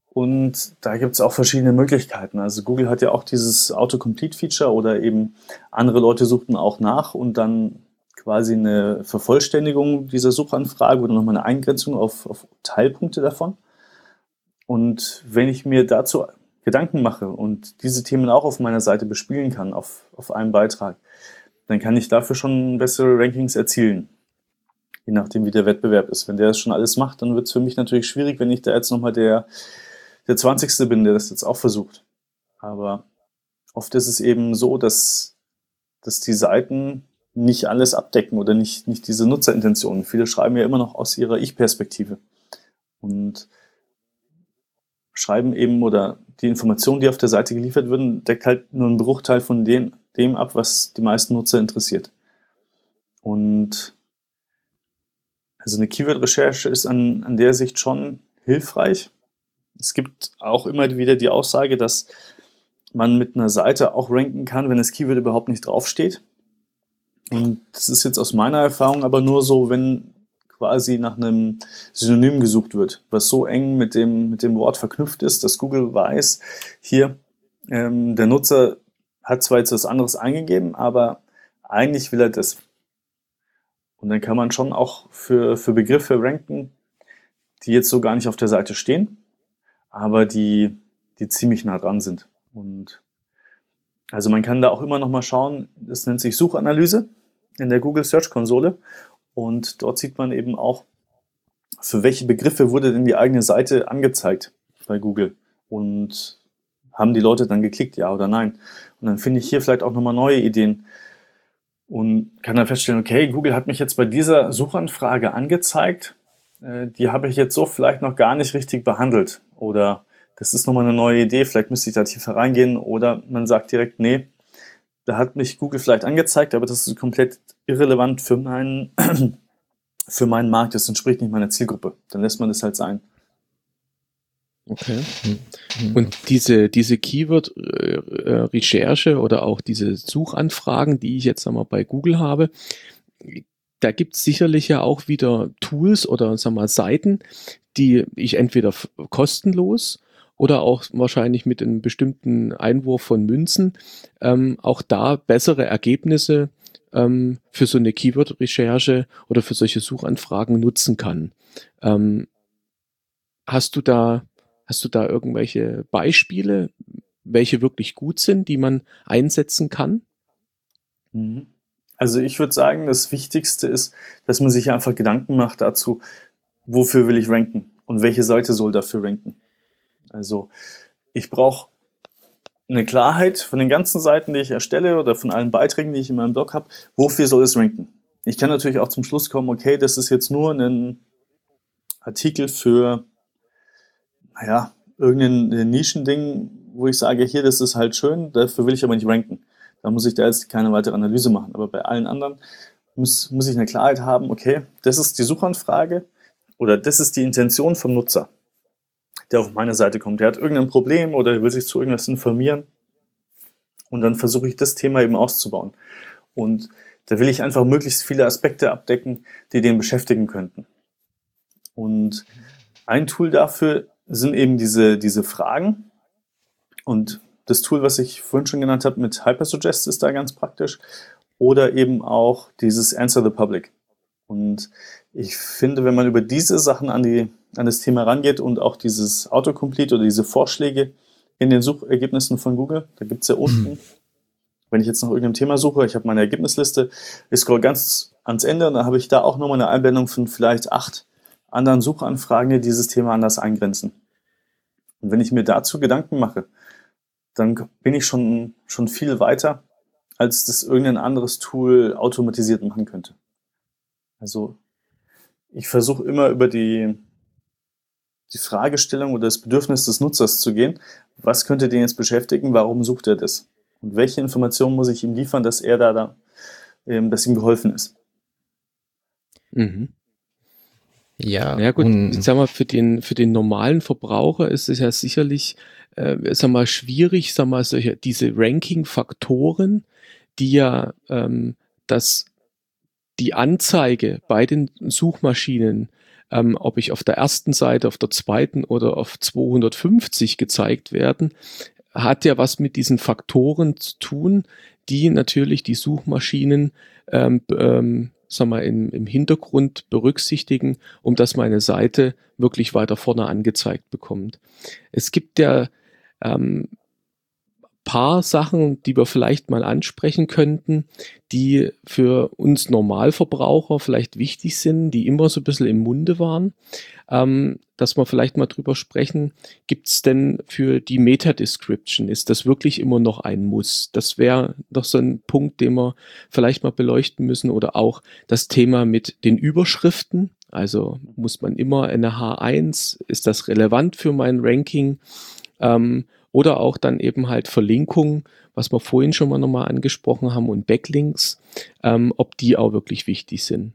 Und da gibt es auch verschiedene Möglichkeiten. Also Google hat ja auch dieses Autocomplete-Feature oder eben andere Leute suchten auch nach und dann quasi eine Vervollständigung dieser Suchanfrage oder nochmal eine Eingrenzung auf, auf Teilpunkte davon. Und wenn ich mir dazu Gedanken mache und diese Themen auch auf meiner Seite bespielen kann, auf, auf einem Beitrag, dann kann ich dafür schon bessere Rankings erzielen. Je nachdem, wie der Wettbewerb ist. Wenn der das schon alles macht, dann wird es für mich natürlich schwierig, wenn ich da jetzt nochmal der, der 20. bin, der das jetzt auch versucht. Aber oft ist es eben so, dass, dass die Seiten nicht alles abdecken oder nicht, nicht diese Nutzerintentionen. Viele schreiben ja immer noch aus ihrer Ich-Perspektive. Und schreiben eben oder die Informationen, die auf der Seite geliefert werden, deckt halt nur einen Bruchteil von dem, dem ab, was die meisten Nutzer interessiert. Und also eine Keyword-Recherche ist an, an der Sicht schon hilfreich. Es gibt auch immer wieder die Aussage, dass man mit einer Seite auch ranken kann, wenn das Keyword überhaupt nicht draufsteht. Und das ist jetzt aus meiner Erfahrung aber nur so, wenn quasi nach einem Synonym gesucht wird, was so eng mit dem, mit dem Wort verknüpft ist, dass Google weiß, hier, ähm, der Nutzer hat zwar jetzt was anderes eingegeben, aber eigentlich will er das. Und dann kann man schon auch für, für Begriffe ranken, die jetzt so gar nicht auf der Seite stehen, aber die, die ziemlich nah dran sind. Und also man kann da auch immer noch mal schauen, das nennt sich Suchanalyse in der Google Search Konsole und dort sieht man eben auch, für welche Begriffe wurde denn die eigene Seite angezeigt bei Google? Und haben die Leute dann geklickt, ja oder nein. Und dann finde ich hier vielleicht auch nochmal neue Ideen und kann dann feststellen, okay, Google hat mich jetzt bei dieser Suchanfrage angezeigt, äh, die habe ich jetzt so vielleicht noch gar nicht richtig behandelt. Oder das ist nochmal eine neue Idee, vielleicht müsste ich da tiefer reingehen. Oder man sagt direkt, nee, da hat mich Google vielleicht angezeigt, aber das ist komplett irrelevant für meinen, für meinen Markt, das entspricht nicht meiner Zielgruppe. Dann lässt man das halt sein. Okay. Mhm. Und diese, diese Keyword-Recherche oder auch diese Suchanfragen, die ich jetzt einmal bei Google habe, da gibt es sicherlich ja auch wieder Tools oder sagen wir, Seiten, die ich entweder kostenlos oder auch wahrscheinlich mit einem bestimmten Einwurf von Münzen ähm, auch da bessere Ergebnisse ähm, für so eine Keyword-Recherche oder für solche Suchanfragen nutzen kann. Ähm, hast du da hast du da irgendwelche Beispiele, welche wirklich gut sind, die man einsetzen kann? Mhm. Also ich würde sagen, das Wichtigste ist, dass man sich einfach Gedanken macht dazu, wofür will ich ranken und welche Seite soll dafür ranken. Also ich brauche eine Klarheit von den ganzen Seiten, die ich erstelle oder von allen Beiträgen, die ich in meinem Blog habe, wofür soll es ranken. Ich kann natürlich auch zum Schluss kommen, okay, das ist jetzt nur ein Artikel für, naja, irgendein Nischending, wo ich sage, hier, das ist halt schön, dafür will ich aber nicht ranken. Da muss ich da jetzt keine weitere Analyse machen. Aber bei allen anderen muss, muss ich eine Klarheit haben, okay, das ist die Suchanfrage oder das ist die Intention vom Nutzer der auf meine Seite kommt. Der hat irgendein Problem oder will sich zu irgendwas informieren. Und dann versuche ich das Thema eben auszubauen. Und da will ich einfach möglichst viele Aspekte abdecken, die den beschäftigen könnten. Und ein Tool dafür sind eben diese, diese Fragen. Und das Tool, was ich vorhin schon genannt habe mit Hypersuggest, ist da ganz praktisch. Oder eben auch dieses Answer the Public. Und ich finde, wenn man über diese Sachen an die an das Thema rangeht und auch dieses Autocomplete oder diese Vorschläge in den Suchergebnissen von Google. Da gibt es ja unten, mhm. wenn ich jetzt nach irgendeinem Thema suche, ich habe meine Ergebnisliste, ich scroll ganz ans Ende und dann habe ich da auch nochmal eine Einblendung von vielleicht acht anderen Suchanfragen, die dieses Thema anders eingrenzen. Und wenn ich mir dazu Gedanken mache, dann bin ich schon, schon viel weiter, als das irgendein anderes Tool automatisiert machen könnte. Also ich versuche immer über die, die Fragestellung oder das Bedürfnis des Nutzers zu gehen. Was könnte den jetzt beschäftigen? Warum sucht er das? Und welche Informationen muss ich ihm liefern, dass er da, da ähm, dass ihm geholfen ist? Mhm. Ja, ja gut, ich sag mal, für den, für den normalen Verbraucher ist es ja sicherlich, äh, sag mal, schwierig, sag mal, solche, diese Ranking-Faktoren, die ja ähm, das, die Anzeige bei den Suchmaschinen ähm, ob ich auf der ersten Seite, auf der zweiten oder auf 250 gezeigt werden, hat ja was mit diesen Faktoren zu tun, die natürlich die Suchmaschinen ähm, ähm, sag mal, im, im Hintergrund berücksichtigen, um dass meine Seite wirklich weiter vorne angezeigt bekommt. Es gibt ja ähm, paar Sachen, die wir vielleicht mal ansprechen könnten, die für uns Normalverbraucher vielleicht wichtig sind, die immer so ein bisschen im Munde waren, ähm, dass wir vielleicht mal drüber sprechen, gibt es denn für die Meta-Description, ist das wirklich immer noch ein Muss? Das wäre doch so ein Punkt, den wir vielleicht mal beleuchten müssen oder auch das Thema mit den Überschriften. Also muss man immer eine H1, ist das relevant für mein Ranking? Ähm, oder auch dann eben halt Verlinkungen, was wir vorhin schon mal nochmal angesprochen haben und Backlinks, ähm, ob die auch wirklich wichtig sind.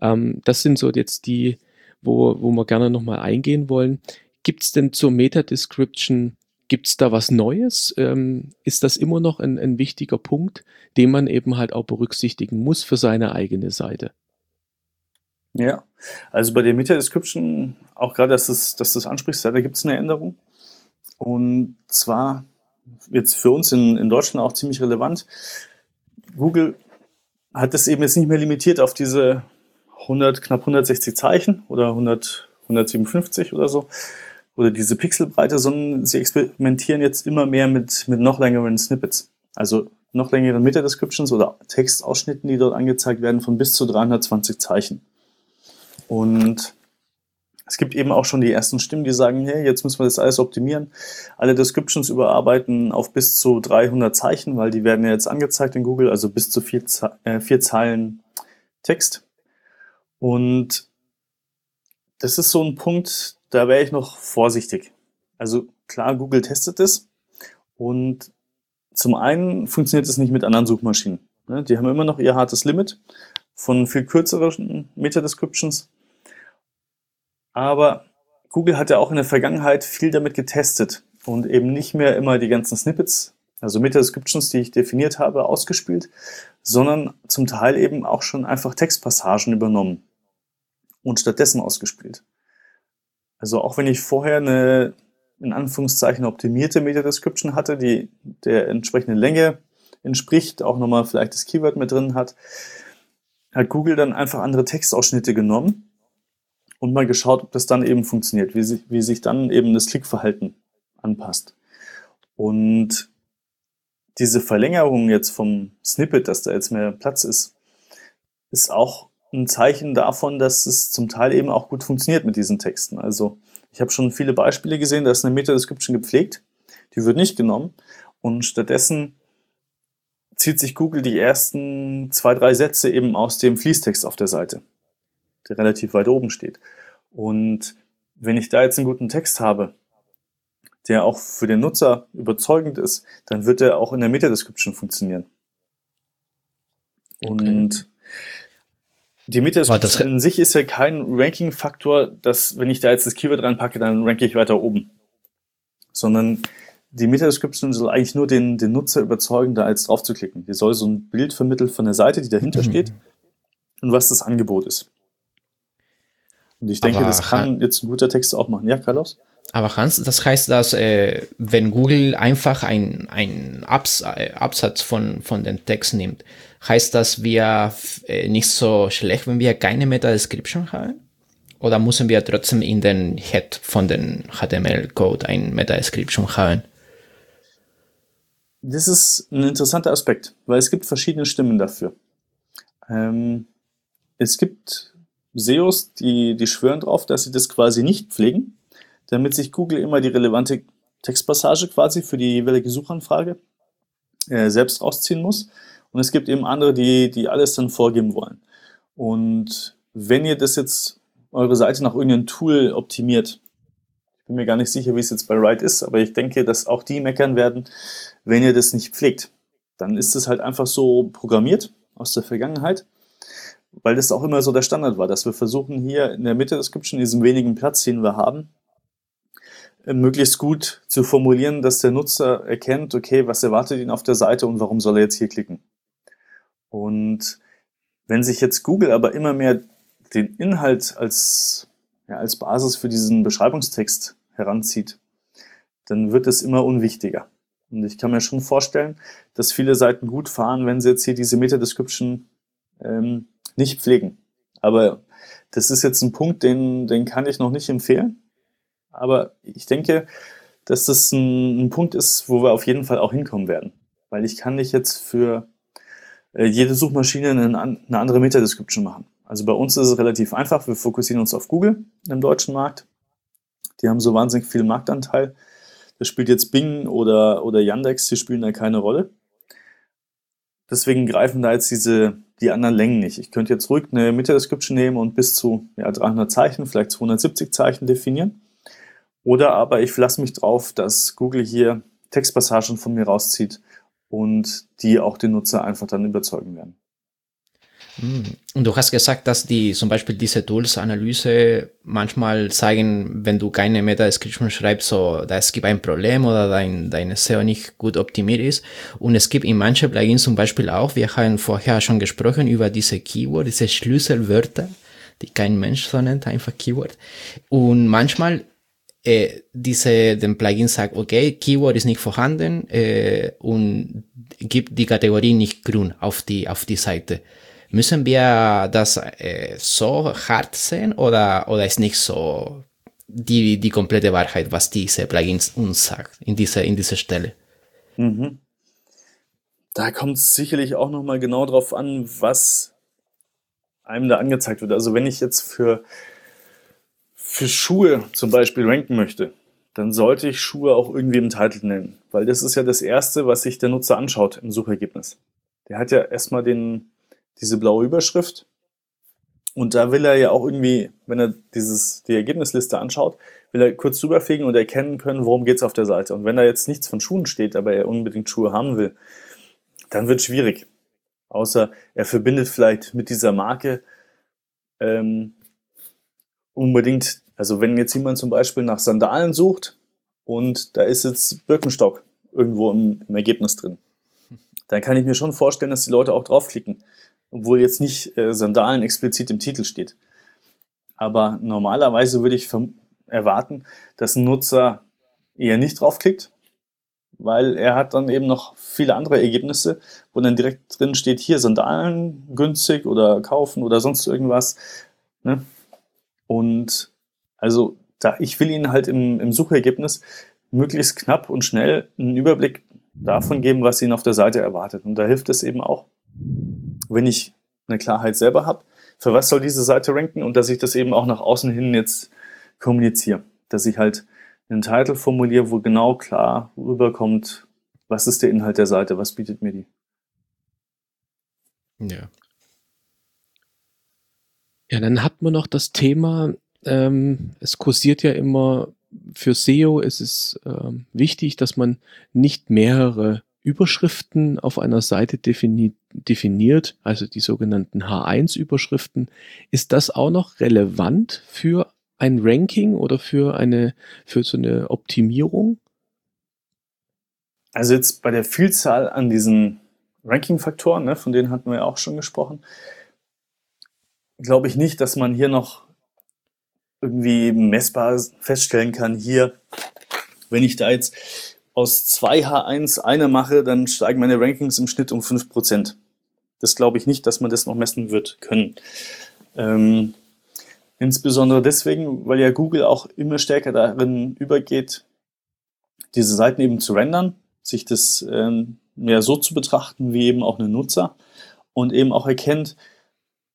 Ähm, das sind so jetzt die, wo, wo wir gerne nochmal eingehen wollen. Gibt es denn zur Meta-Description Gibt es da was Neues? Ähm, ist das immer noch ein, ein wichtiger Punkt, den man eben halt auch berücksichtigen muss für seine eigene Seite? Ja, also bei der Meta-Description, auch gerade, dass du das, dass das ansprichst, da gibt es eine Änderung. Und zwar jetzt für uns in, in Deutschland auch ziemlich relevant. Google hat das eben jetzt nicht mehr limitiert auf diese 100, knapp 160 Zeichen oder 100, 157 oder so, oder diese Pixelbreite, sondern sie experimentieren jetzt immer mehr mit, mit noch längeren Snippets. Also noch längeren Meta-Descriptions oder Textausschnitten, die dort angezeigt werden, von bis zu 320 Zeichen. Und es gibt eben auch schon die ersten Stimmen, die sagen, hey, jetzt müssen wir das alles optimieren, alle Descriptions überarbeiten auf bis zu 300 Zeichen, weil die werden ja jetzt angezeigt in Google, also bis zu vier, äh, vier Zeilen Text. Und das ist so ein Punkt, da wäre ich noch vorsichtig. Also klar, Google testet es und zum einen funktioniert es nicht mit anderen Suchmaschinen. Ne? Die haben immer noch ihr hartes Limit von viel kürzeren Meta-Descriptions aber Google hat ja auch in der Vergangenheit viel damit getestet und eben nicht mehr immer die ganzen Snippets, also Meta-Descriptions, die ich definiert habe, ausgespielt, sondern zum Teil eben auch schon einfach Textpassagen übernommen und stattdessen ausgespielt. Also auch wenn ich vorher eine in Anführungszeichen optimierte Meta-Description hatte, die der entsprechenden Länge entspricht, auch nochmal vielleicht das Keyword mit drin hat, hat Google dann einfach andere Textausschnitte genommen und mal geschaut, ob das dann eben funktioniert, wie sich, wie sich dann eben das Klickverhalten anpasst. Und diese Verlängerung jetzt vom Snippet, dass da jetzt mehr Platz ist, ist auch ein Zeichen davon, dass es zum Teil eben auch gut funktioniert mit diesen Texten. Also ich habe schon viele Beispiele gesehen, da ist eine Meta-Description gepflegt, die wird nicht genommen und stattdessen zieht sich Google die ersten zwei, drei Sätze eben aus dem Fließtext auf der Seite der relativ weit oben steht. Und wenn ich da jetzt einen guten Text habe, der auch für den Nutzer überzeugend ist, dann wird er auch in der Meta-Description funktionieren. Und okay. die Meta-Description in sich ist ja kein Ranking-Faktor, dass wenn ich da jetzt das Keyword reinpacke, dann ranke ich weiter oben. Sondern die Meta-Description soll eigentlich nur den, den Nutzer überzeugen, da jetzt drauf zu klicken. Die soll so ein Bild vermitteln von der Seite, die dahinter mhm. steht und was das Angebot ist. Und ich denke, aber das kann jetzt ein guter Text auch machen. Ja, Carlos? Aber Hans, das heißt, dass äh, wenn Google einfach ein, ein Abs äh, Absatz von, von dem Text nimmt, heißt das, wir äh, nicht so schlecht, wenn wir keine Meta-Description haben? Oder müssen wir trotzdem in den Head von den HTML-Code ein Meta-Description haben? Das ist ein interessanter Aspekt, weil es gibt verschiedene Stimmen dafür. Ähm, es gibt SEOs, die, die schwören drauf, dass sie das quasi nicht pflegen, damit sich Google immer die relevante Textpassage quasi für die jeweilige Suchanfrage äh, selbst rausziehen muss. Und es gibt eben andere, die, die alles dann vorgeben wollen. Und wenn ihr das jetzt eure Seite nach irgendeinem Tool optimiert, ich bin mir gar nicht sicher, wie es jetzt bei Write ist, aber ich denke, dass auch die meckern werden, wenn ihr das nicht pflegt. Dann ist es halt einfach so programmiert aus der Vergangenheit weil das auch immer so der Standard war, dass wir versuchen hier in der Mitte des Description, in diesem wenigen Platz, den wir haben, äh, möglichst gut zu formulieren, dass der Nutzer erkennt, okay, was erwartet ihn auf der Seite und warum soll er jetzt hier klicken. Und wenn sich jetzt Google aber immer mehr den Inhalt als, ja, als Basis für diesen Beschreibungstext heranzieht, dann wird es immer unwichtiger. Und ich kann mir schon vorstellen, dass viele Seiten gut fahren, wenn sie jetzt hier diese Meta-Description ähm, nicht pflegen. Aber das ist jetzt ein Punkt, den, den kann ich noch nicht empfehlen. Aber ich denke, dass das ein, ein Punkt ist, wo wir auf jeden Fall auch hinkommen werden. Weil ich kann nicht jetzt für äh, jede Suchmaschine eine, eine andere Meta-Description machen. Also bei uns ist es relativ einfach. Wir fokussieren uns auf Google im deutschen Markt. Die haben so wahnsinnig viel Marktanteil. Das spielt jetzt Bing oder, oder Yandex, die spielen da keine Rolle. Deswegen greifen da jetzt diese, die anderen Längen nicht. Ich könnte jetzt ruhig eine Meta-Description nehmen und bis zu ja, 300 Zeichen, vielleicht 270 Zeichen definieren. Oder aber ich verlasse mich drauf, dass Google hier Textpassagen von mir rauszieht und die auch den Nutzer einfach dann überzeugen werden. Und du hast gesagt, dass die zum Beispiel diese Tools-Analyse manchmal zeigen, wenn du keine Meta-Description schreibst, so, da es gibt ein Problem oder dein, deine SEO nicht gut optimiert ist. Und es gibt in manchen Plugins zum Beispiel auch, wir haben vorher schon gesprochen über diese Keyword, diese Schlüsselwörter, die kein Mensch so nennt, einfach Keyword. Und manchmal äh, diese, den Plugin sagt, okay, Keyword ist nicht vorhanden äh, und gibt die Kategorie nicht grün auf die, auf die Seite. Müssen wir das äh, so hart sehen oder, oder ist nicht so die, die komplette Wahrheit, was diese Plugins uns sagt in dieser, in dieser Stelle? Mhm. Da kommt es sicherlich auch nochmal genau drauf an, was einem da angezeigt wird. Also wenn ich jetzt für, für Schuhe zum Beispiel ranken möchte, dann sollte ich Schuhe auch irgendwie im Titel nennen, weil das ist ja das Erste, was sich der Nutzer anschaut im Suchergebnis. Der hat ja erstmal den, diese blaue Überschrift. Und da will er ja auch irgendwie, wenn er dieses, die Ergebnisliste anschaut, will er kurz drüberfliegen und erkennen können, worum geht's auf der Seite. Und wenn da jetzt nichts von Schuhen steht, aber er unbedingt Schuhe haben will, dann wird schwierig. Außer er verbindet vielleicht mit dieser Marke ähm, unbedingt, also wenn jetzt jemand zum Beispiel nach Sandalen sucht und da ist jetzt Birkenstock irgendwo im, im Ergebnis drin, dann kann ich mir schon vorstellen, dass die Leute auch draufklicken obwohl jetzt nicht äh, Sandalen explizit im Titel steht. Aber normalerweise würde ich erwarten, dass ein Nutzer eher nicht draufklickt, weil er hat dann eben noch viele andere Ergebnisse, wo dann direkt drin steht, hier Sandalen günstig oder kaufen oder sonst irgendwas. Ne? Und also da, ich will Ihnen halt im, im Suchergebnis möglichst knapp und schnell einen Überblick davon geben, was Ihnen auf der Seite erwartet. Und da hilft es eben auch, wenn ich eine Klarheit selber habe, für was soll diese Seite ranken und dass ich das eben auch nach außen hin jetzt kommuniziere. Dass ich halt einen Titel formuliere, wo genau klar rüberkommt, was ist der Inhalt der Seite, was bietet mir die. Ja. Ja, dann hat man noch das Thema, ähm, es kursiert ja immer für SEO, es ist ähm, wichtig, dass man nicht mehrere Überschriften auf einer Seite defini definiert, also die sogenannten H1-Überschriften. Ist das auch noch relevant für ein Ranking oder für eine, für so eine Optimierung? Also jetzt bei der Vielzahl an diesen Ranking-Faktoren, ne, von denen hatten wir ja auch schon gesprochen, glaube ich nicht, dass man hier noch irgendwie messbar feststellen kann, hier, wenn ich da jetzt aus zwei H1 eine mache, dann steigen meine Rankings im Schnitt um 5%. Das glaube ich nicht, dass man das noch messen wird können. Ähm, insbesondere deswegen, weil ja Google auch immer stärker darin übergeht, diese Seiten eben zu rendern, sich das ähm, mehr so zu betrachten wie eben auch ein Nutzer und eben auch erkennt,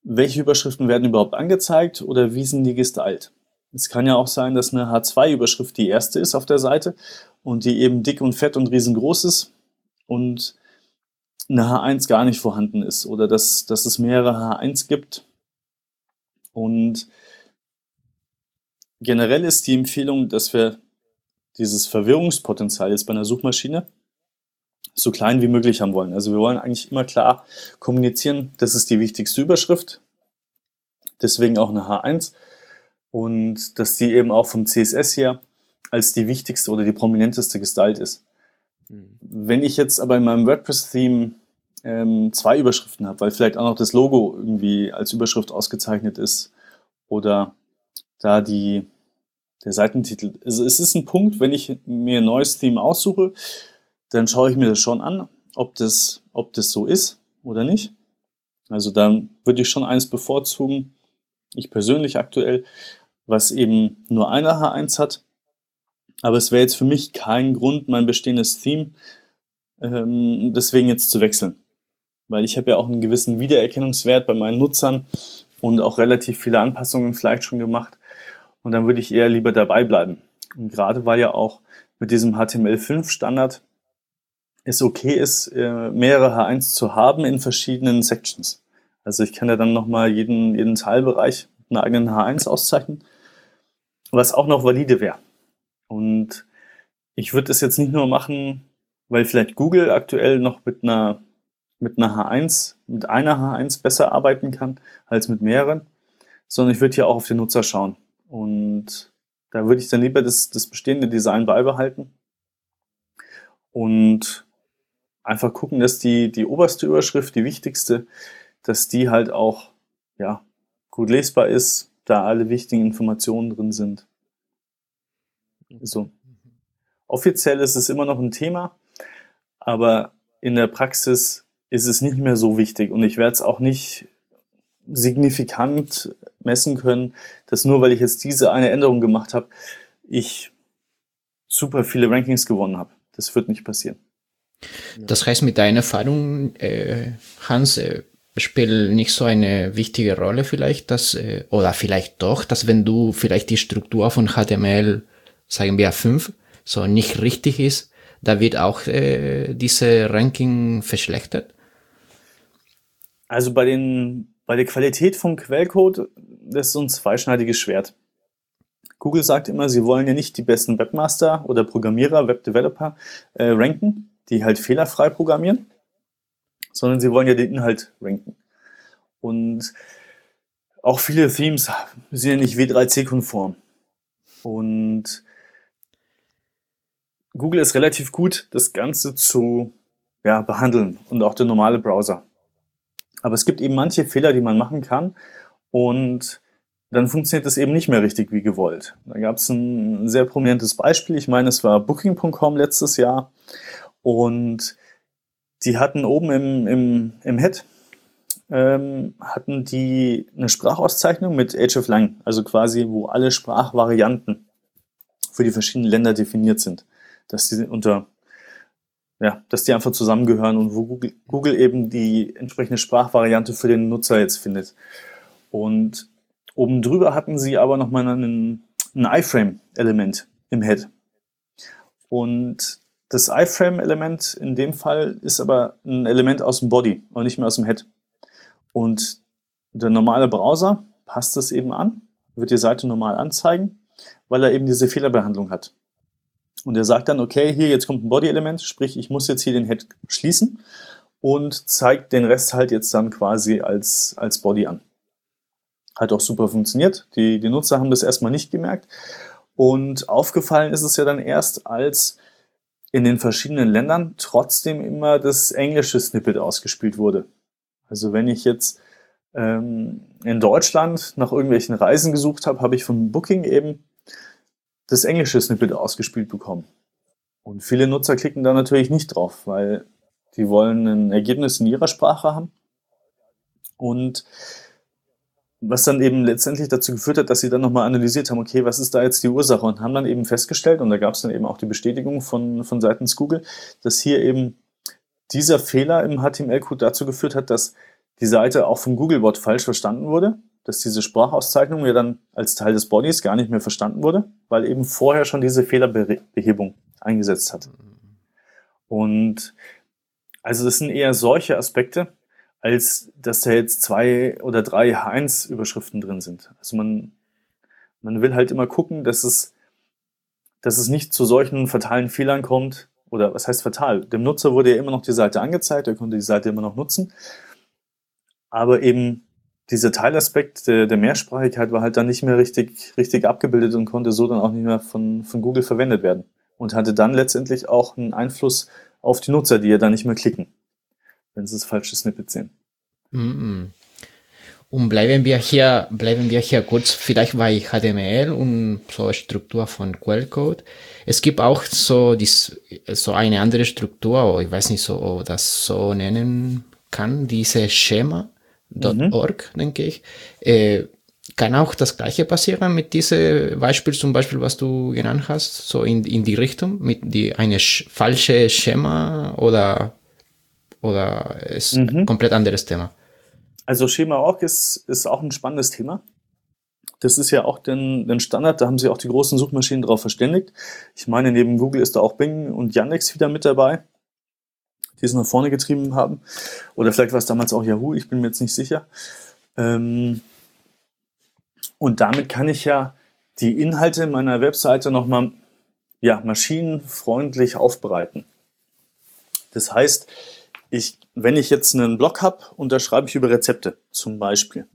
welche Überschriften werden überhaupt angezeigt oder wie sind die gestylt. Es kann ja auch sein, dass eine H2-Überschrift die erste ist auf der Seite und die eben dick und fett und riesengroß ist und eine H1 gar nicht vorhanden ist oder dass, dass es mehrere H1 gibt. Und generell ist die Empfehlung, dass wir dieses Verwirrungspotenzial jetzt bei einer Suchmaschine so klein wie möglich haben wollen. Also wir wollen eigentlich immer klar kommunizieren, das ist die wichtigste Überschrift, deswegen auch eine H1 und dass die eben auch vom CSS her als die wichtigste oder die prominenteste gestylt ist. Mhm. Wenn ich jetzt aber in meinem WordPress-Theme ähm, zwei Überschriften habe, weil vielleicht auch noch das Logo irgendwie als Überschrift ausgezeichnet ist oder da die, der Seitentitel. Also es ist ein Punkt, wenn ich mir ein neues Theme aussuche, dann schaue ich mir das schon an, ob das, ob das so ist oder nicht. Also dann würde ich schon eins bevorzugen, ich persönlich aktuell, was eben nur eine H1 hat. Aber es wäre jetzt für mich kein Grund, mein bestehendes Theme ähm, deswegen jetzt zu wechseln. Weil ich habe ja auch einen gewissen Wiedererkennungswert bei meinen Nutzern und auch relativ viele Anpassungen vielleicht schon gemacht. Und dann würde ich eher lieber dabei bleiben. Und gerade weil ja auch mit diesem HTML5 Standard es okay ist, äh, mehrere H1 zu haben in verschiedenen Sections. Also ich kann ja dann nochmal jeden, jeden Teilbereich mit einer eigenen H1 auszeichnen was auch noch valide wäre. Und ich würde das jetzt nicht nur machen, weil vielleicht Google aktuell noch mit einer mit einer H1, mit einer H1 besser arbeiten kann als mit mehreren, sondern ich würde hier auch auf den Nutzer schauen. Und da würde ich dann lieber das, das bestehende Design beibehalten und einfach gucken, dass die, die oberste Überschrift, die wichtigste, dass die halt auch ja, gut lesbar ist, da alle wichtigen Informationen drin sind. So. Offiziell ist es immer noch ein Thema, aber in der Praxis ist es nicht mehr so wichtig und ich werde es auch nicht signifikant messen können, dass nur weil ich jetzt diese eine Änderung gemacht habe, ich super viele Rankings gewonnen habe. Das wird nicht passieren. Das heißt, mit deiner Erfahrung, äh, Hans, äh, spielt nicht so eine wichtige Rolle vielleicht, dass, äh, oder vielleicht doch, dass wenn du vielleicht die Struktur von HTML, sagen wir 5, so nicht richtig ist, da wird auch äh, diese Ranking verschlechtert? Also bei den, bei der Qualität vom Quellcode, das ist so ein zweischneidiges Schwert. Google sagt immer, sie wollen ja nicht die besten Webmaster oder Programmierer, Webdeveloper äh, ranken, die halt fehlerfrei programmieren, sondern sie wollen ja den Inhalt ranken. Und auch viele Themes sind ja nicht W3C-konform. Und Google ist relativ gut, das Ganze zu ja, behandeln und auch der normale Browser. Aber es gibt eben manche Fehler, die man machen kann und dann funktioniert das eben nicht mehr richtig wie gewollt. Da gab es ein sehr prominentes Beispiel. Ich meine, es war Booking.com letztes Jahr und die hatten oben im, im, im Head ähm, hatten die eine Sprachauszeichnung mit Age of Lang, also quasi, wo alle Sprachvarianten für die verschiedenen Länder definiert sind, dass die unter ja, dass die einfach zusammengehören und wo Google, Google eben die entsprechende Sprachvariante für den Nutzer jetzt findet. Und oben drüber hatten sie aber nochmal einen, ein iFrame-Element im Head. Und das iFrame-Element in dem Fall ist aber ein Element aus dem Body und nicht mehr aus dem Head. Und der normale Browser passt das eben an, wird die Seite normal anzeigen, weil er eben diese Fehlerbehandlung hat. Und er sagt dann, okay, hier jetzt kommt ein Body-Element, sprich, ich muss jetzt hier den Head schließen und zeigt den Rest halt jetzt dann quasi als, als Body an. Hat auch super funktioniert. Die, die Nutzer haben das erstmal nicht gemerkt. Und aufgefallen ist es ja dann erst, als in den verschiedenen Ländern trotzdem immer das englische Snippet ausgespielt wurde. Also wenn ich jetzt ähm, in Deutschland nach irgendwelchen Reisen gesucht habe, habe ich von Booking eben das englische Snippet ausgespielt bekommen. Und viele Nutzer klicken da natürlich nicht drauf, weil die wollen ein Ergebnis in ihrer Sprache haben. Und was dann eben letztendlich dazu geführt hat, dass sie dann nochmal analysiert haben, okay, was ist da jetzt die Ursache? Und haben dann eben festgestellt, und da gab es dann eben auch die Bestätigung von, von seitens Google, dass hier eben dieser Fehler im HTML-Code dazu geführt hat, dass die Seite auch vom Googlebot falsch verstanden wurde, dass diese Sprachauszeichnung ja dann als Teil des Bodies gar nicht mehr verstanden wurde, weil eben vorher schon diese Fehlerbehebung eingesetzt hat. Und also das sind eher solche Aspekte, als dass da jetzt zwei oder drei H1-Überschriften drin sind. Also man, man will halt immer gucken, dass es, dass es nicht zu solchen fatalen Fehlern kommt. Oder was heißt fatal? Dem Nutzer wurde ja immer noch die Seite angezeigt, er konnte die Seite immer noch nutzen. Aber eben dieser Teilaspekt der, der Mehrsprachigkeit war halt dann nicht mehr richtig, richtig abgebildet und konnte so dann auch nicht mehr von, von Google verwendet werden. Und hatte dann letztendlich auch einen Einfluss auf die Nutzer, die ja dann nicht mehr klicken wenn sie das falsche Snippet sehen. Mm Und bleiben wir hier, bleiben wir hier kurz vielleicht bei HTML und so Struktur von Quellcode. Es gibt auch so dies, so eine andere Struktur, ich weiß nicht so, ob das so nennen kann, diese Schema.org, mhm. denke ich. Äh, kann auch das gleiche passieren mit diesem Beispiel zum Beispiel, was du genannt hast, so in, in die Richtung, mit die eine falsche Schema oder oder ist mhm. ein komplett anderes Thema? Also Schema Org ist, ist auch ein spannendes Thema. Das ist ja auch den, den Standard, da haben sich auch die großen Suchmaschinen darauf verständigt. Ich meine, neben Google ist da auch Bing und Yandex wieder mit dabei, die es nach vorne getrieben haben. Oder vielleicht war es damals auch Yahoo, ich bin mir jetzt nicht sicher. Ähm, und damit kann ich ja die Inhalte meiner Webseite nochmal ja, maschinenfreundlich aufbereiten. Das heißt, ich, wenn ich jetzt einen Blog habe und da schreibe ich über Rezepte zum Beispiel,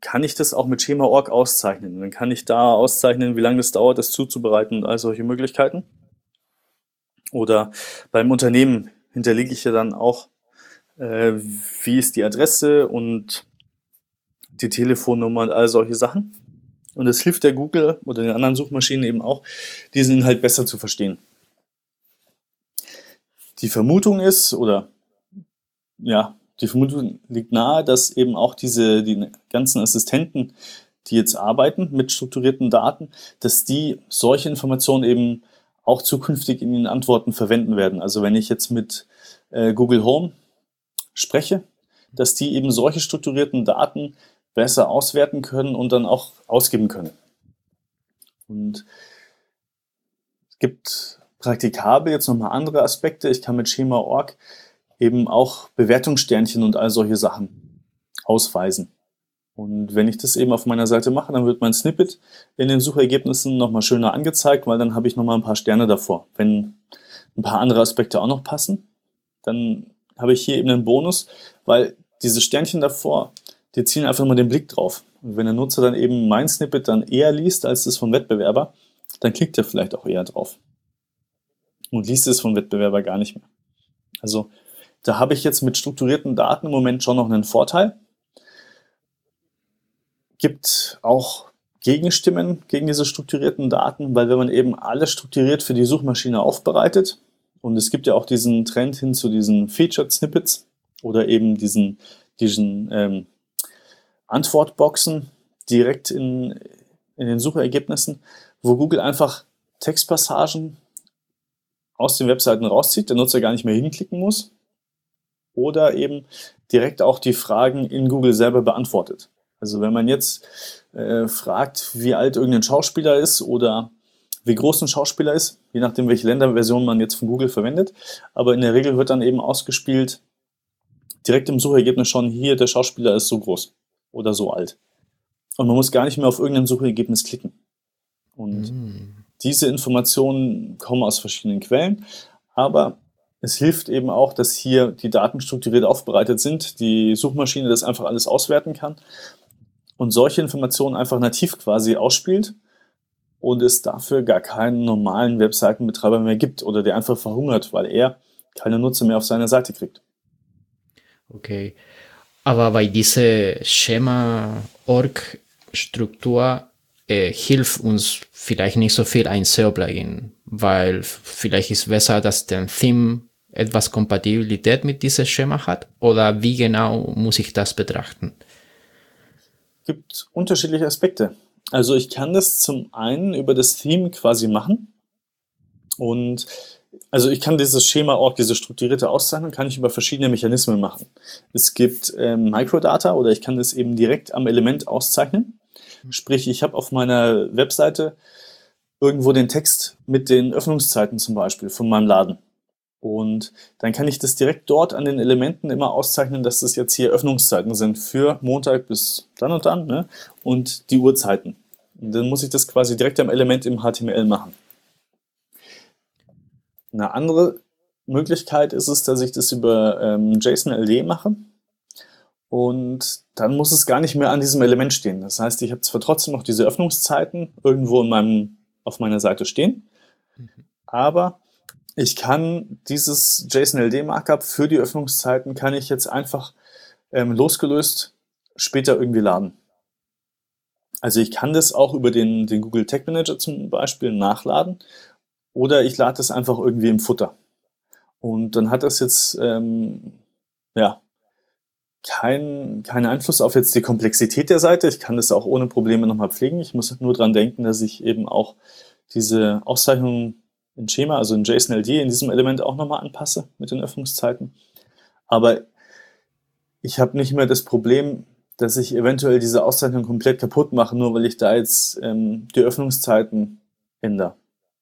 kann ich das auch mit Schema.org auszeichnen. Dann kann ich da auszeichnen, wie lange es dauert, das zuzubereiten und all solche Möglichkeiten. Oder beim Unternehmen hinterlege ich ja dann auch, äh, wie ist die Adresse und die Telefonnummer und all solche Sachen. Und es hilft der Google oder den anderen Suchmaschinen eben auch, diesen Inhalt besser zu verstehen. Die Vermutung ist, oder ja, die Vermutung liegt nahe, dass eben auch diese, die ganzen Assistenten, die jetzt arbeiten mit strukturierten Daten, dass die solche Informationen eben auch zukünftig in den Antworten verwenden werden. Also wenn ich jetzt mit äh, Google Home spreche, dass die eben solche strukturierten Daten besser auswerten können und dann auch ausgeben können. Und es gibt praktikabel jetzt nochmal andere Aspekte. Ich kann mit Schema.org eben auch Bewertungssternchen und all solche Sachen ausweisen. Und wenn ich das eben auf meiner Seite mache, dann wird mein Snippet in den Suchergebnissen nochmal schöner angezeigt, weil dann habe ich nochmal ein paar Sterne davor. Wenn ein paar andere Aspekte auch noch passen, dann habe ich hier eben einen Bonus, weil diese Sternchen davor, die ziehen einfach mal den Blick drauf. Und wenn der Nutzer dann eben mein Snippet dann eher liest als das vom Wettbewerber, dann klickt er vielleicht auch eher drauf. Und liest es vom Wettbewerber gar nicht mehr. Also da habe ich jetzt mit strukturierten Daten im Moment schon noch einen Vorteil. Gibt auch Gegenstimmen gegen diese strukturierten Daten, weil wenn man eben alles strukturiert für die Suchmaschine aufbereitet, und es gibt ja auch diesen Trend hin zu diesen Featured Snippets oder eben diesen, diesen ähm, Antwortboxen direkt in, in den Suchergebnissen, wo Google einfach Textpassagen aus den Webseiten rauszieht, der Nutzer gar nicht mehr hinklicken muss oder eben direkt auch die Fragen in Google selber beantwortet. Also wenn man jetzt äh, fragt, wie alt irgendein Schauspieler ist oder wie groß ein Schauspieler ist, je nachdem, welche Länderversion man jetzt von Google verwendet. Aber in der Regel wird dann eben ausgespielt, direkt im Suchergebnis schon, hier, der Schauspieler ist so groß oder so alt. Und man muss gar nicht mehr auf irgendein Suchergebnis klicken. Und mm. Diese Informationen kommen aus verschiedenen Quellen, aber es hilft eben auch, dass hier die Daten strukturiert aufbereitet sind, die Suchmaschine das einfach alles auswerten kann und solche Informationen einfach nativ quasi ausspielt und es dafür gar keinen normalen Webseitenbetreiber mehr gibt oder der einfach verhungert, weil er keine Nutzer mehr auf seiner Seite kriegt. Okay. Aber bei dieser Schema-Org-Struktur äh, hilft uns vielleicht nicht so viel ein SEO-Plugin, weil vielleicht ist besser, dass der Theme etwas Kompatibilität mit diesem Schema hat? Oder wie genau muss ich das betrachten? Es gibt unterschiedliche Aspekte. Also ich kann das zum einen über das Theme quasi machen. Und also ich kann dieses Schema auch, diese strukturierte Auszeichnung, kann ich über verschiedene Mechanismen machen. Es gibt ähm, Microdata oder ich kann das eben direkt am Element auszeichnen. Sprich, ich habe auf meiner Webseite irgendwo den Text mit den Öffnungszeiten zum Beispiel von meinem Laden. Und dann kann ich das direkt dort an den Elementen immer auszeichnen, dass das jetzt hier Öffnungszeiten sind für Montag bis dann und dann ne? und die Uhrzeiten. Und dann muss ich das quasi direkt am Element im HTML machen. Eine andere Möglichkeit ist es, dass ich das über ähm, JSON-LD mache. Und dann muss es gar nicht mehr an diesem Element stehen. Das heißt, ich habe zwar trotzdem noch diese Öffnungszeiten irgendwo in meinem, auf meiner Seite stehen, mhm. aber ich kann dieses JSON-LD-Markup für die Öffnungszeiten kann ich jetzt einfach ähm, losgelöst später irgendwie laden. Also ich kann das auch über den, den Google Tag Manager zum Beispiel nachladen oder ich lade das einfach irgendwie im Futter. Und dann hat das jetzt ähm, ja keinen kein Einfluss auf jetzt die Komplexität der Seite. Ich kann das auch ohne Probleme nochmal pflegen. Ich muss nur dran denken, dass ich eben auch diese Auszeichnung in Schema, also in JSON-LD, in diesem Element auch nochmal anpasse mit den Öffnungszeiten. Aber ich habe nicht mehr das Problem, dass ich eventuell diese Auszeichnung komplett kaputt mache, nur weil ich da jetzt ähm, die Öffnungszeiten ändere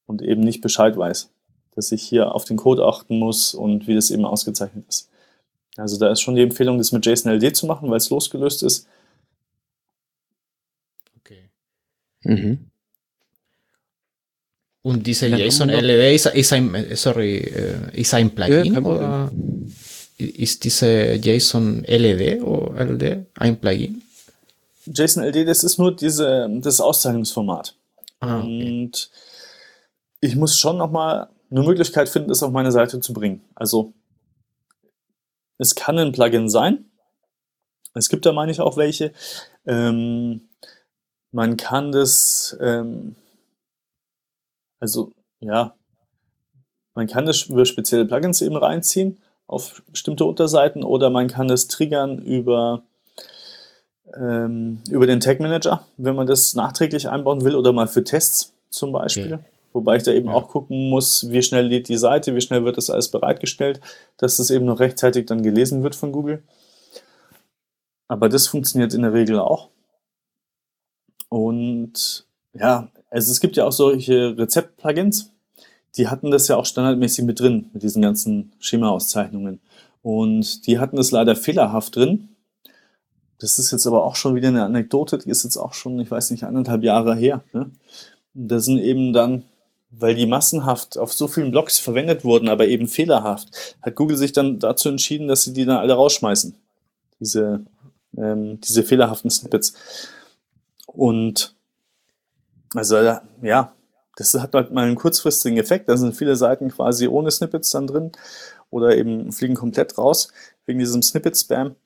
und eben nicht Bescheid weiß, dass ich hier auf den Code achten muss und wie das eben ausgezeichnet ist. Also da ist schon die Empfehlung, das mit JSON-LD zu machen, weil es losgelöst ist. Okay. Mhm. Und diese JSON LD ist, ist, ein, sorry, ist ein Plugin? Ja, oder? ist diese JSON LED oder LD ein Plugin? JSON LD, das ist nur diese, das Auszeichnungsformat. Ah, okay. Und ich muss schon nochmal eine Möglichkeit finden, das auf meine Seite zu bringen. Also es kann ein Plugin sein. Es gibt da, meine ich, auch welche. Ähm, man kann das, ähm, also ja, man kann das über spezielle Plugins eben reinziehen auf bestimmte Unterseiten oder man kann es triggern über, ähm, über den Tag Manager, wenn man das nachträglich einbauen will oder mal für Tests zum Beispiel. Okay. Wobei ich da eben ja. auch gucken muss, wie schnell lädt die Seite, wie schnell wird das alles bereitgestellt, dass das eben noch rechtzeitig dann gelesen wird von Google. Aber das funktioniert in der Regel auch. Und ja, also es gibt ja auch solche Rezept-Plugins, die hatten das ja auch standardmäßig mit drin, mit diesen ganzen Schema-Auszeichnungen. Und die hatten das leider fehlerhaft drin. Das ist jetzt aber auch schon wieder eine Anekdote, die ist jetzt auch schon, ich weiß nicht, anderthalb Jahre her. Ne? Da sind eben dann, weil die massenhaft auf so vielen Blogs verwendet wurden, aber eben fehlerhaft, hat Google sich dann dazu entschieden, dass sie die dann alle rausschmeißen. Diese, ähm, diese fehlerhaften Snippets. Und also ja, das hat halt mal einen kurzfristigen Effekt. Da sind viele Seiten quasi ohne Snippets dann drin oder eben fliegen komplett raus wegen diesem Snippet-Spam.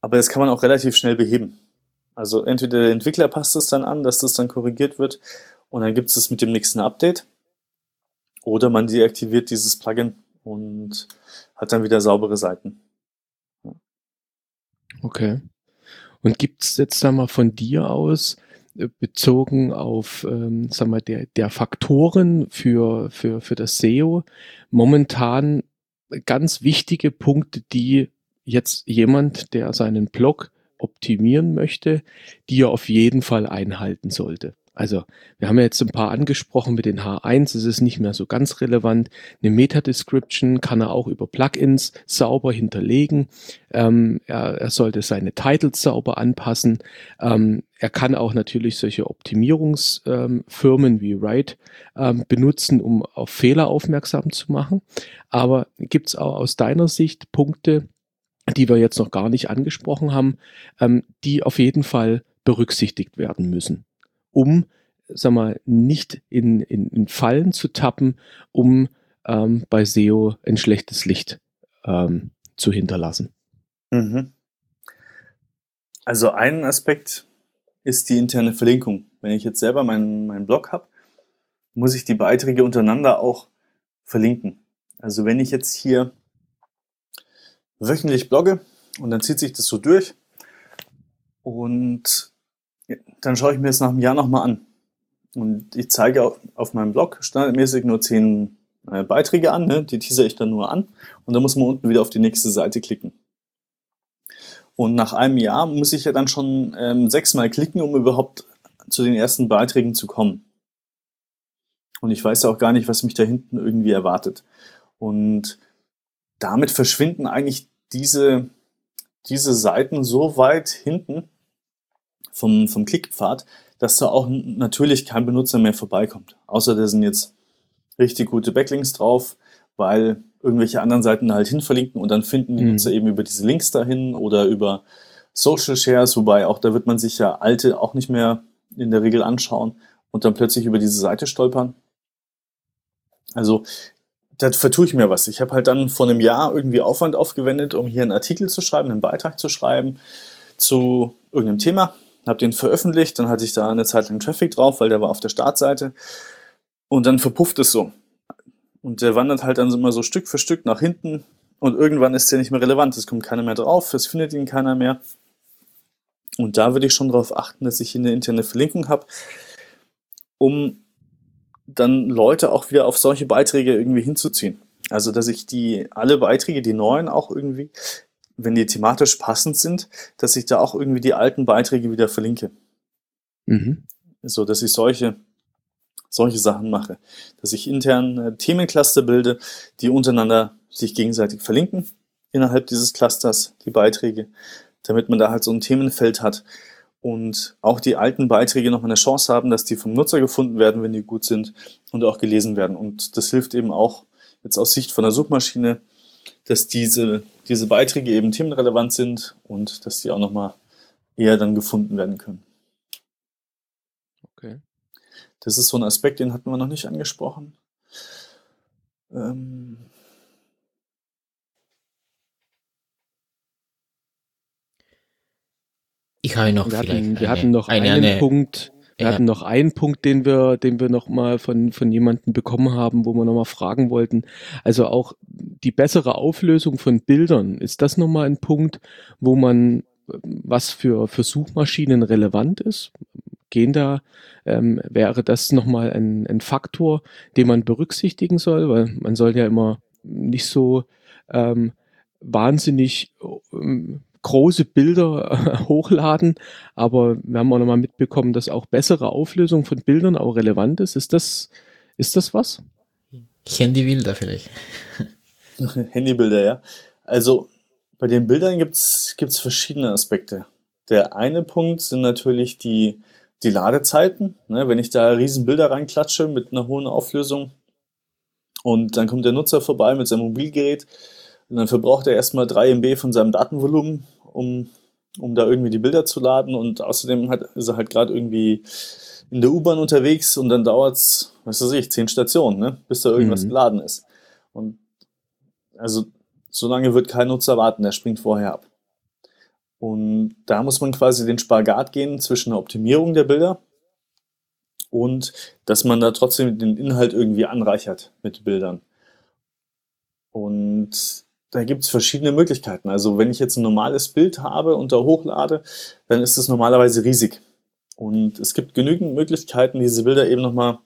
Aber das kann man auch relativ schnell beheben. Also entweder der Entwickler passt es dann an, dass das dann korrigiert wird und dann gibt es es mit dem nächsten Update. Oder man deaktiviert dieses Plugin und hat dann wieder saubere Seiten. Okay. Und gibt es jetzt da mal von dir aus bezogen auf, ähm, sagen wir, der, der Faktoren für, für, für das SEO momentan ganz wichtige Punkte, die jetzt jemand, der seinen Blog optimieren möchte, die er auf jeden Fall einhalten sollte. Also wir haben ja jetzt ein paar angesprochen mit den H1, es ist nicht mehr so ganz relevant. Eine Meta-Description kann er auch über Plugins sauber hinterlegen. Ähm, er, er, sollte seine Titles sauber anpassen. Ähm, er kann auch natürlich solche Optimierungsfirmen ähm, wie Write ähm, benutzen, um auf Fehler aufmerksam zu machen. Aber gibt es auch aus deiner Sicht Punkte, die wir jetzt noch gar nicht angesprochen haben, ähm, die auf jeden Fall berücksichtigt werden müssen? Um, sag mal, nicht in, in, in Fallen zu tappen, um ähm, bei SEO ein schlechtes Licht ähm, zu hinterlassen. Mhm. Also ein Aspekt ist die interne Verlinkung. Wenn ich jetzt selber meinen, meinen Blog habe, muss ich die Beiträge untereinander auch verlinken. Also wenn ich jetzt hier wöchentlich blogge und dann zieht sich das so durch und dann schaue ich mir das nach einem Jahr nochmal an. Und ich zeige auf, auf meinem Blog standardmäßig nur zehn äh, Beiträge an, ne? die teaser ich dann nur an. Und dann muss man unten wieder auf die nächste Seite klicken. Und nach einem Jahr muss ich ja dann schon ähm, sechsmal klicken, um überhaupt zu den ersten Beiträgen zu kommen. Und ich weiß ja auch gar nicht, was mich da hinten irgendwie erwartet. Und damit verschwinden eigentlich diese, diese Seiten so weit hinten, vom, vom Klickpfad, dass da auch natürlich kein Benutzer mehr vorbeikommt. Außer da sind jetzt richtig gute Backlinks drauf, weil irgendwelche anderen Seiten halt hinverlinken und dann finden die mhm. Nutzer eben über diese Links dahin oder über Social Shares, wobei auch da wird man sich ja alte auch nicht mehr in der Regel anschauen und dann plötzlich über diese Seite stolpern. Also da vertue ich mir was. Ich habe halt dann vor einem Jahr irgendwie Aufwand aufgewendet, um hier einen Artikel zu schreiben, einen Beitrag zu schreiben zu irgendeinem Thema habe den veröffentlicht, dann hatte ich da eine Zeit lang Traffic drauf, weil der war auf der Startseite und dann verpufft es so. Und der wandert halt dann immer so Stück für Stück nach hinten und irgendwann ist der nicht mehr relevant. Es kommt keiner mehr drauf, es findet ihn keiner mehr. Und da würde ich schon darauf achten, dass ich hier eine interne Verlinkung habe, um dann Leute auch wieder auf solche Beiträge irgendwie hinzuziehen. Also, dass ich die, alle Beiträge, die neuen auch irgendwie wenn die thematisch passend sind, dass ich da auch irgendwie die alten Beiträge wieder verlinke. Mhm. So, dass ich solche, solche Sachen mache. Dass ich intern äh, Themencluster bilde, die untereinander sich gegenseitig verlinken innerhalb dieses Clusters, die Beiträge, damit man da halt so ein Themenfeld hat und auch die alten Beiträge noch eine Chance haben, dass die vom Nutzer gefunden werden, wenn die gut sind und auch gelesen werden. Und das hilft eben auch jetzt aus Sicht von der Suchmaschine, dass diese, diese Beiträge eben themenrelevant sind und dass die auch nochmal eher dann gefunden werden können. Okay. Das ist so ein Aspekt, den hatten wir noch nicht angesprochen. Ähm ich habe noch wir vielleicht hatten, wir eine, hatten noch eine, einen eine, Punkt, wir ja. hatten noch einen Punkt, den wir, den wir noch mal von, von jemandem bekommen haben, wo wir noch mal fragen wollten. Also auch die bessere Auflösung von Bildern. Ist das noch mal ein Punkt, wo man was für, für Suchmaschinen relevant ist? Gehen da, ähm, wäre das nochmal ein, ein Faktor, den man berücksichtigen soll, weil man soll ja immer nicht so ähm, wahnsinnig ähm, große Bilder äh, hochladen, aber wir haben auch nochmal mitbekommen, dass auch bessere Auflösung von Bildern auch relevant ist. Ist das, ist das was? Handybilder vielleicht. Handybilder, ja. Also bei den Bildern gibt es verschiedene Aspekte. Der eine Punkt sind natürlich die, die Ladezeiten. Ne? Wenn ich da riesen Bilder reinklatsche mit einer hohen Auflösung und dann kommt der Nutzer vorbei mit seinem Mobilgerät und dann verbraucht er erstmal 3 MB von seinem Datenvolumen, um, um da irgendwie die Bilder zu laden und außerdem hat, ist er halt gerade irgendwie in der U-Bahn unterwegs und dann dauert es, was weiß ich, 10 Stationen, ne? bis da irgendwas Mhm. geladen ist. Und also so lange wird kein Nutzer warten, der springt vorher ab. Und da muss man quasi den Spagat gehen zwischen der Optimierung der Bilder und dass man da trotzdem den Inhalt irgendwie anreichert mit Bildern. Und da gibt es verschiedene Möglichkeiten. Also wenn ich jetzt ein normales Bild habe und da hochlade, dann ist es normalerweise riesig. Und es gibt genügend Möglichkeiten, diese Bilder eben nochmal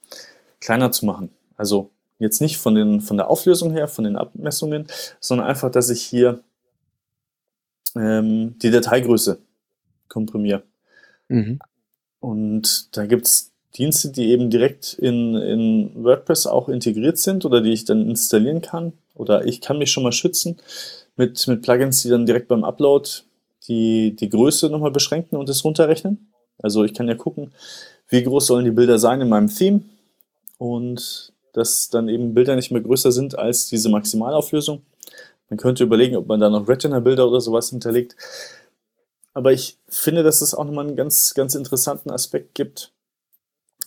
kleiner zu machen. Also jetzt nicht von, den, von der Auflösung her, von den Abmessungen, sondern einfach, dass ich hier ähm, die Dateigröße komprimiere. Mhm. Und da gibt es Dienste, die eben direkt in, in WordPress auch integriert sind oder die ich dann installieren kann. Oder ich kann mich schon mal schützen mit, mit Plugins, die dann direkt beim Upload die, die Größe nochmal beschränken und es runterrechnen. Also ich kann ja gucken, wie groß sollen die Bilder sein in meinem Theme und dass dann eben Bilder nicht mehr größer sind als diese Maximalauflösung. Man könnte überlegen, ob man da noch Retina-Bilder oder sowas hinterlegt. Aber ich finde, dass es auch nochmal einen ganz, ganz interessanten Aspekt gibt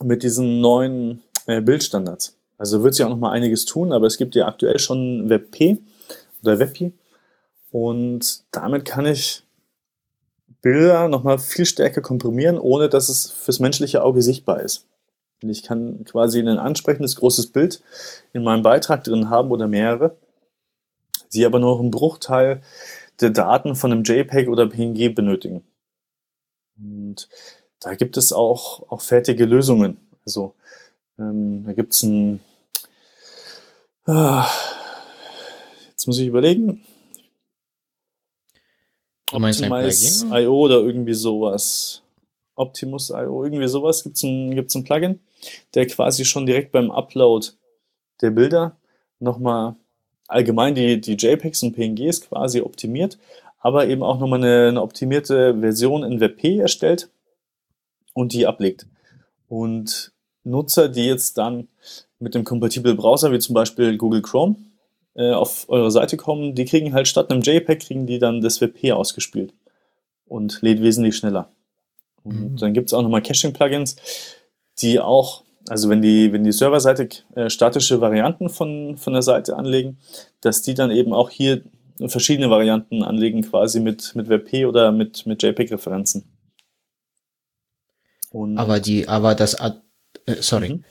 mit diesen neuen äh, Bildstandards. Also wird sich auch nochmal einiges tun, aber es gibt ja aktuell schon WebP oder WebP. Und damit kann ich Bilder nochmal viel stärker komprimieren, ohne dass es fürs menschliche Auge sichtbar ist. Und ich kann quasi ein ansprechendes großes Bild in meinem Beitrag drin haben oder mehrere, die aber nur noch einen Bruchteil der Daten von einem JPEG oder PNG benötigen. Und da gibt es auch, auch fertige Lösungen. Also ähm, da gibt es ein, ah, jetzt muss ich überlegen, Du meinst ein Optimize Plugin? IO oder irgendwie sowas. Optimus IO, irgendwie sowas gibt es ein, gibt's ein Plugin, der quasi schon direkt beim Upload der Bilder nochmal allgemein die, die JPEGs und PNGs quasi optimiert, aber eben auch nochmal eine, eine optimierte Version in WebP erstellt und die ablegt. Und Nutzer, die jetzt dann mit dem kompatiblen Browser, wie zum Beispiel Google Chrome, äh, auf eure Seite kommen, die kriegen halt statt einem JPEG, kriegen die dann das WebP ausgespielt und lädt wesentlich schneller. Und Mhm. dann gibt es auch nochmal Caching-Plugins, die auch, also wenn die, wenn die serverseitig äh, statische Varianten von, von der Seite anlegen, dass die dann eben auch hier verschiedene Varianten anlegen, quasi mit, mit WebP oder mit, mit JPEG-Referenzen. Aber die, aber das, äh, sorry, Mhm.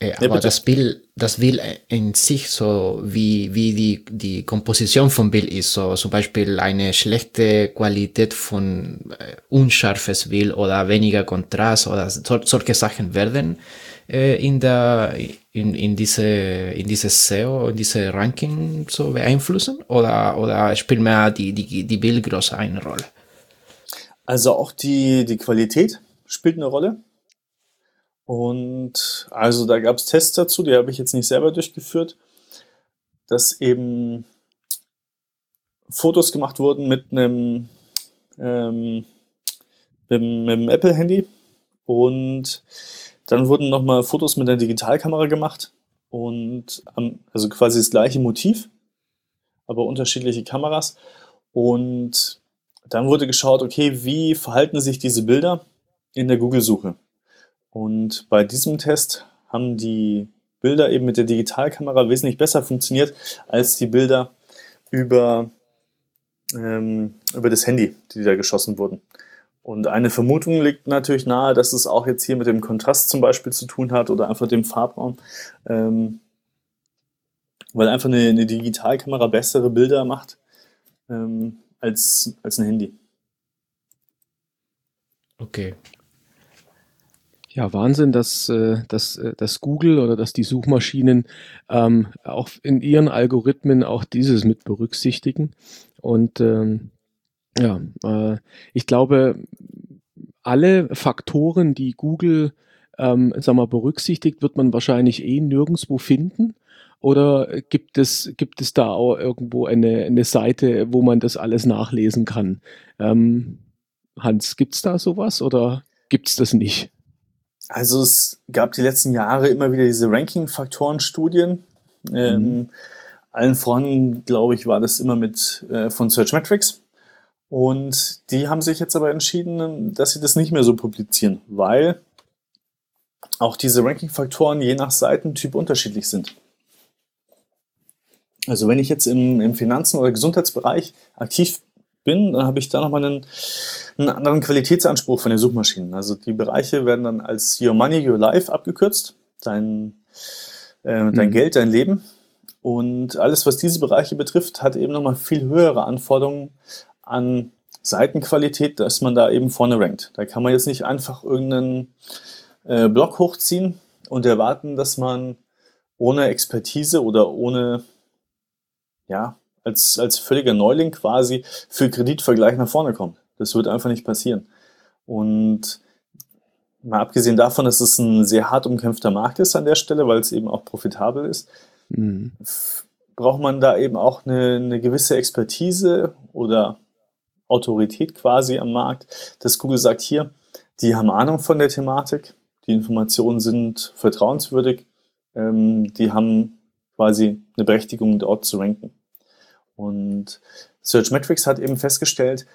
äh, aber bitte. das Bild, das Bild in sich, so wie, wie die, die Komposition vom Bild ist, so zum Beispiel eine schlechte Qualität von äh, unscharfes Bild oder weniger Kontrast oder so, solche Sachen werden äh, in der, in, in diese, in dieses SEO, in diese Ranking so beeinflussen oder, oder spielt mehr die, die, die Bildgröße eine Rolle? Also auch die, die Qualität spielt eine Rolle. Und also da gab es Tests dazu, die habe ich jetzt nicht selber durchgeführt, dass eben Fotos gemacht wurden mit einem, ähm, mit, mit dem Apple-Handy und dann wurden nochmal Fotos mit einer Digitalkamera gemacht und also quasi das gleiche Motiv, aber unterschiedliche Kameras. Und dann wurde geschaut, okay, wie verhalten sich diese Bilder in der Google-Suche? Und bei diesem Test haben die Bilder eben mit der Digitalkamera wesentlich besser funktioniert als die Bilder über, ähm, über das Handy, die da geschossen wurden. Und eine Vermutung liegt natürlich nahe, dass es auch jetzt hier mit dem Kontrast zum Beispiel zu tun hat oder einfach dem Farbraum, ähm, weil einfach eine, eine Digitalkamera bessere Bilder macht ähm, als, als ein Handy. Okay. Ja, Wahnsinn, dass, äh, dass, äh, dass Google oder dass die Suchmaschinen ähm, auch in ihren Algorithmen auch dieses mit berücksichtigen. Und ähm, ja, äh, ich glaube, alle Faktoren, die Google ähm, sag mal, berücksichtigt, wird man wahrscheinlich eh nirgendwo finden. Oder gibt es, gibt es da auch irgendwo eine, eine Seite, wo man das alles nachlesen kann? Ähm, Hans, gibt es da sowas oder gibt es das nicht? Also es gab die letzten Jahre immer wieder diese Ranking-Faktoren-Studien. Ähm, mhm. allen voran, glaube ich, war das immer mit äh, von Searchmetrics. Und die haben sich jetzt aber entschieden, dass sie das nicht mehr so publizieren, weil auch diese Ranking-Faktoren je nach Seitentyp unterschiedlich sind. Also wenn ich jetzt im, im Finanzen- oder Gesundheitsbereich aktiv bin, dann habe ich da nochmal einen, einen anderen Qualitätsanspruch von den Suchmaschinen. Also die Bereiche werden dann als Your Money, Your Life abgekürzt. Dein, äh, dein mhm. Geld, dein Leben. Und alles, was diese Bereiche betrifft, hat eben nochmal viel höhere Anforderungen an Seitenqualität, dass man da eben vorne rankt. Da kann man jetzt nicht einfach irgendeinen äh, Block hochziehen und erwarten, dass man ohne Expertise oder ohne ja, als, als völliger Neuling quasi für Kreditvergleich nach vorne kommt. Das wird einfach nicht passieren. Und mal abgesehen davon, dass es ein sehr hart umkämpfter Markt ist an der Stelle, weil es eben auch profitabel ist, mhm. braucht man da eben auch eine, eine gewisse Expertise oder Autorität quasi am Markt, dass Google sagt, hier, die haben Ahnung von der Thematik, die Informationen sind vertrauenswürdig, ähm, die haben quasi eine Berechtigung, dort zu ranken. Und Searchmetrics hat eben festgestellt,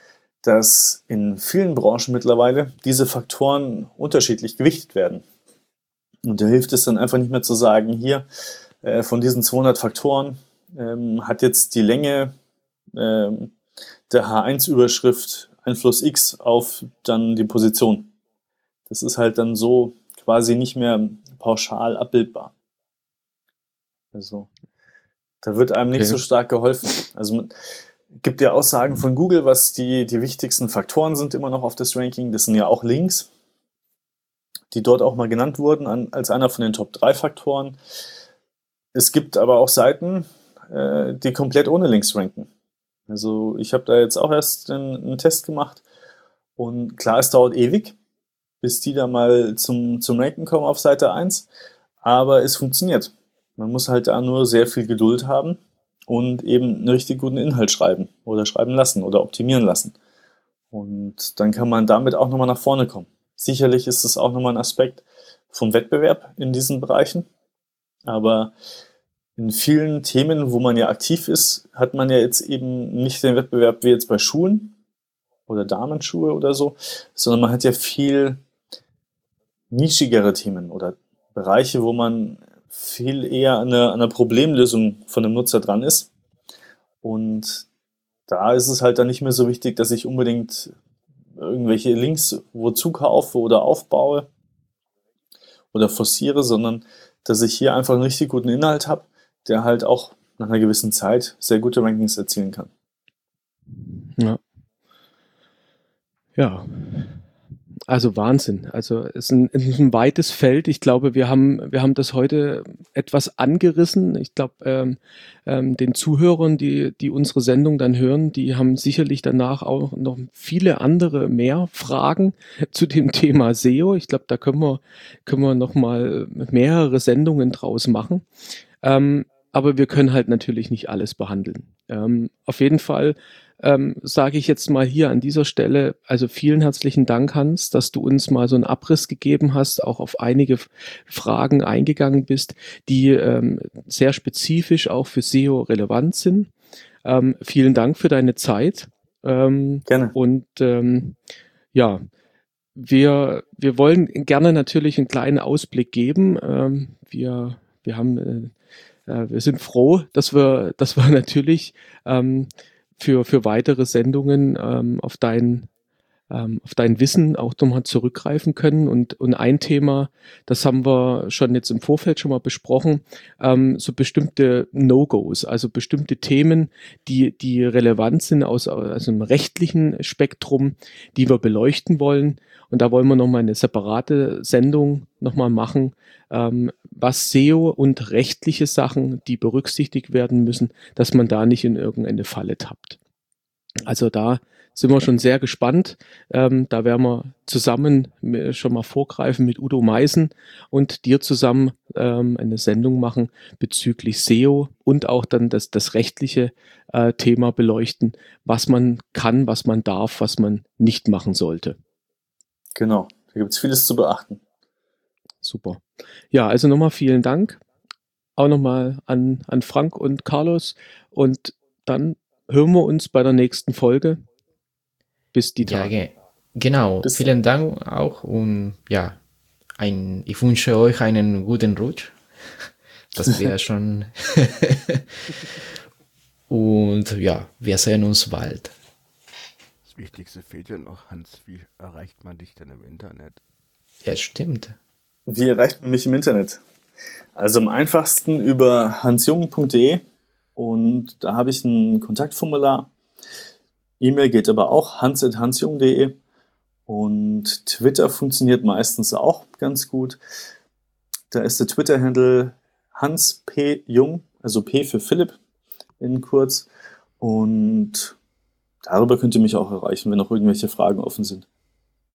dass in vielen Branchen mittlerweile diese Faktoren unterschiedlich gewichtet werden. Und da hilft es dann einfach nicht mehr zu sagen, hier äh, von diesen 200 Faktoren ähm, hat jetzt die Länge ähm, der H1-Überschrift Einfluss X auf dann die Position. Das ist halt dann so quasi nicht mehr pauschal abbildbar. Also da wird einem nicht okay. so stark geholfen. Also man gibt ja Aussagen von Google, was die, die wichtigsten Faktoren sind immer noch auf das Ranking. Das sind ja auch Links, die dort auch mal genannt wurden an, als einer von den Top 3 Faktoren. Es gibt aber auch Seiten, äh, die komplett ohne Links ranken. Also ich habe da jetzt auch erst einen, einen, Test gemacht und klar, es dauert ewig, bis die da mal zum, zum Ranken kommen auf Seite 1, aber es funktioniert. Man muss halt da nur sehr viel Geduld haben und eben einen richtig guten Inhalt schreiben oder schreiben lassen oder optimieren lassen. Und dann kann man damit auch nochmal nach vorne kommen. Sicherlich ist es auch nochmal ein Aspekt vom Wettbewerb in diesen Bereichen. Aber in vielen Themen, wo man ja aktiv ist, hat man ja jetzt eben nicht den Wettbewerb wie jetzt bei Schulen oder Damenschuhe oder so, sondern man hat ja viel nischigere Themen oder Bereiche, wo man viel eher an einer, an einer Problemlösung von dem Nutzer dran ist. Und da ist es halt dann nicht mehr so wichtig, dass ich unbedingt irgendwelche Links wozu kaufe oder aufbaue oder forciere, sondern dass ich hier einfach einen richtig guten Inhalt habe, der halt auch nach einer gewissen Zeit sehr gute Rankings erzielen kann. Ja. Ja, also Wahnsinn. Also es ist ein, ein, weites Feld. Ich glaube, wir haben, wir haben das heute etwas angerissen. Ich glaube, ähm, ähm, den Zuhörern, die, die unsere Sendung dann hören, die haben sicherlich danach auch noch viele andere mehr Fragen zu dem Thema SEO. Ich glaube, da können wir, können wir noch mal mehrere Sendungen draus machen. Ähm, aber wir können halt natürlich nicht alles behandeln. Ähm, auf jeden Fall ähm, sage ich jetzt mal hier an dieser Stelle, also vielen herzlichen Dank, Hans, dass du uns mal so einen Abriss gegeben hast, auch auf einige Fragen eingegangen bist, die ähm, sehr spezifisch auch für SEO relevant sind. ähm, vielen Dank für deine Zeit. Ähm, Gerne. Und ähm, ja, wir, wir wollen gerne natürlich einen kleinen Ausblick geben. Ähm, wir, wir haben, äh, äh wir sind froh, dass wir, dass wir natürlich ähm, für, für weitere Sendungen ähm, auf dein ähm, auf dein Wissen auch nochmal zurückgreifen können. Und, und ein Thema, das haben wir schon jetzt im Vorfeld schon mal besprochen, ähm, so bestimmte No-Gos, also bestimmte Themen, die, die relevant sind aus, aus einem rechtlichen Spektrum, die wir beleuchten wollen. Und da wollen wir nochmal eine separate Sendung nochmal machen, ähm, was SEO und rechtliche Sachen, die berücksichtigt werden müssen, dass man da nicht in irgendeine Falle tappt. Also da sind wir schon sehr gespannt. Ähm, da werden wir zusammen schon mal vorgreifen mit Udo Meisen und dir zusammen ähm, eine Sendung machen bezüglich SEO und auch dann das, das rechtliche äh, Thema beleuchten, was man kann, was man darf, was man nicht machen sollte. Genau, da gibt es vieles zu beachten. Super. Ja, also nochmal vielen Dank. Auch nochmal an, an Frank und Carlos. Und dann hören wir uns bei der nächsten Folge bis die Tage. Ja, ge genau. Bis Vielen Dank auch und ja, ein, ich wünsche euch einen guten Rutsch. Das wäre schon. und ja, wir sehen uns bald. Das Wichtigste fehlt ja noch, Hans. Wie erreicht man dich denn im Internet? Ja, stimmt. Wie erreicht man mich im Internet? Also am einfachsten über hansjung.de und da habe ich ein Kontaktformular E-Mail geht aber auch hans.hansjung.de und Twitter funktioniert meistens auch ganz gut. Da ist der Twitter-Handle Hans P. Jung, also P für Philipp in kurz. Und darüber könnt ihr mich auch erreichen, wenn noch irgendwelche Fragen offen sind.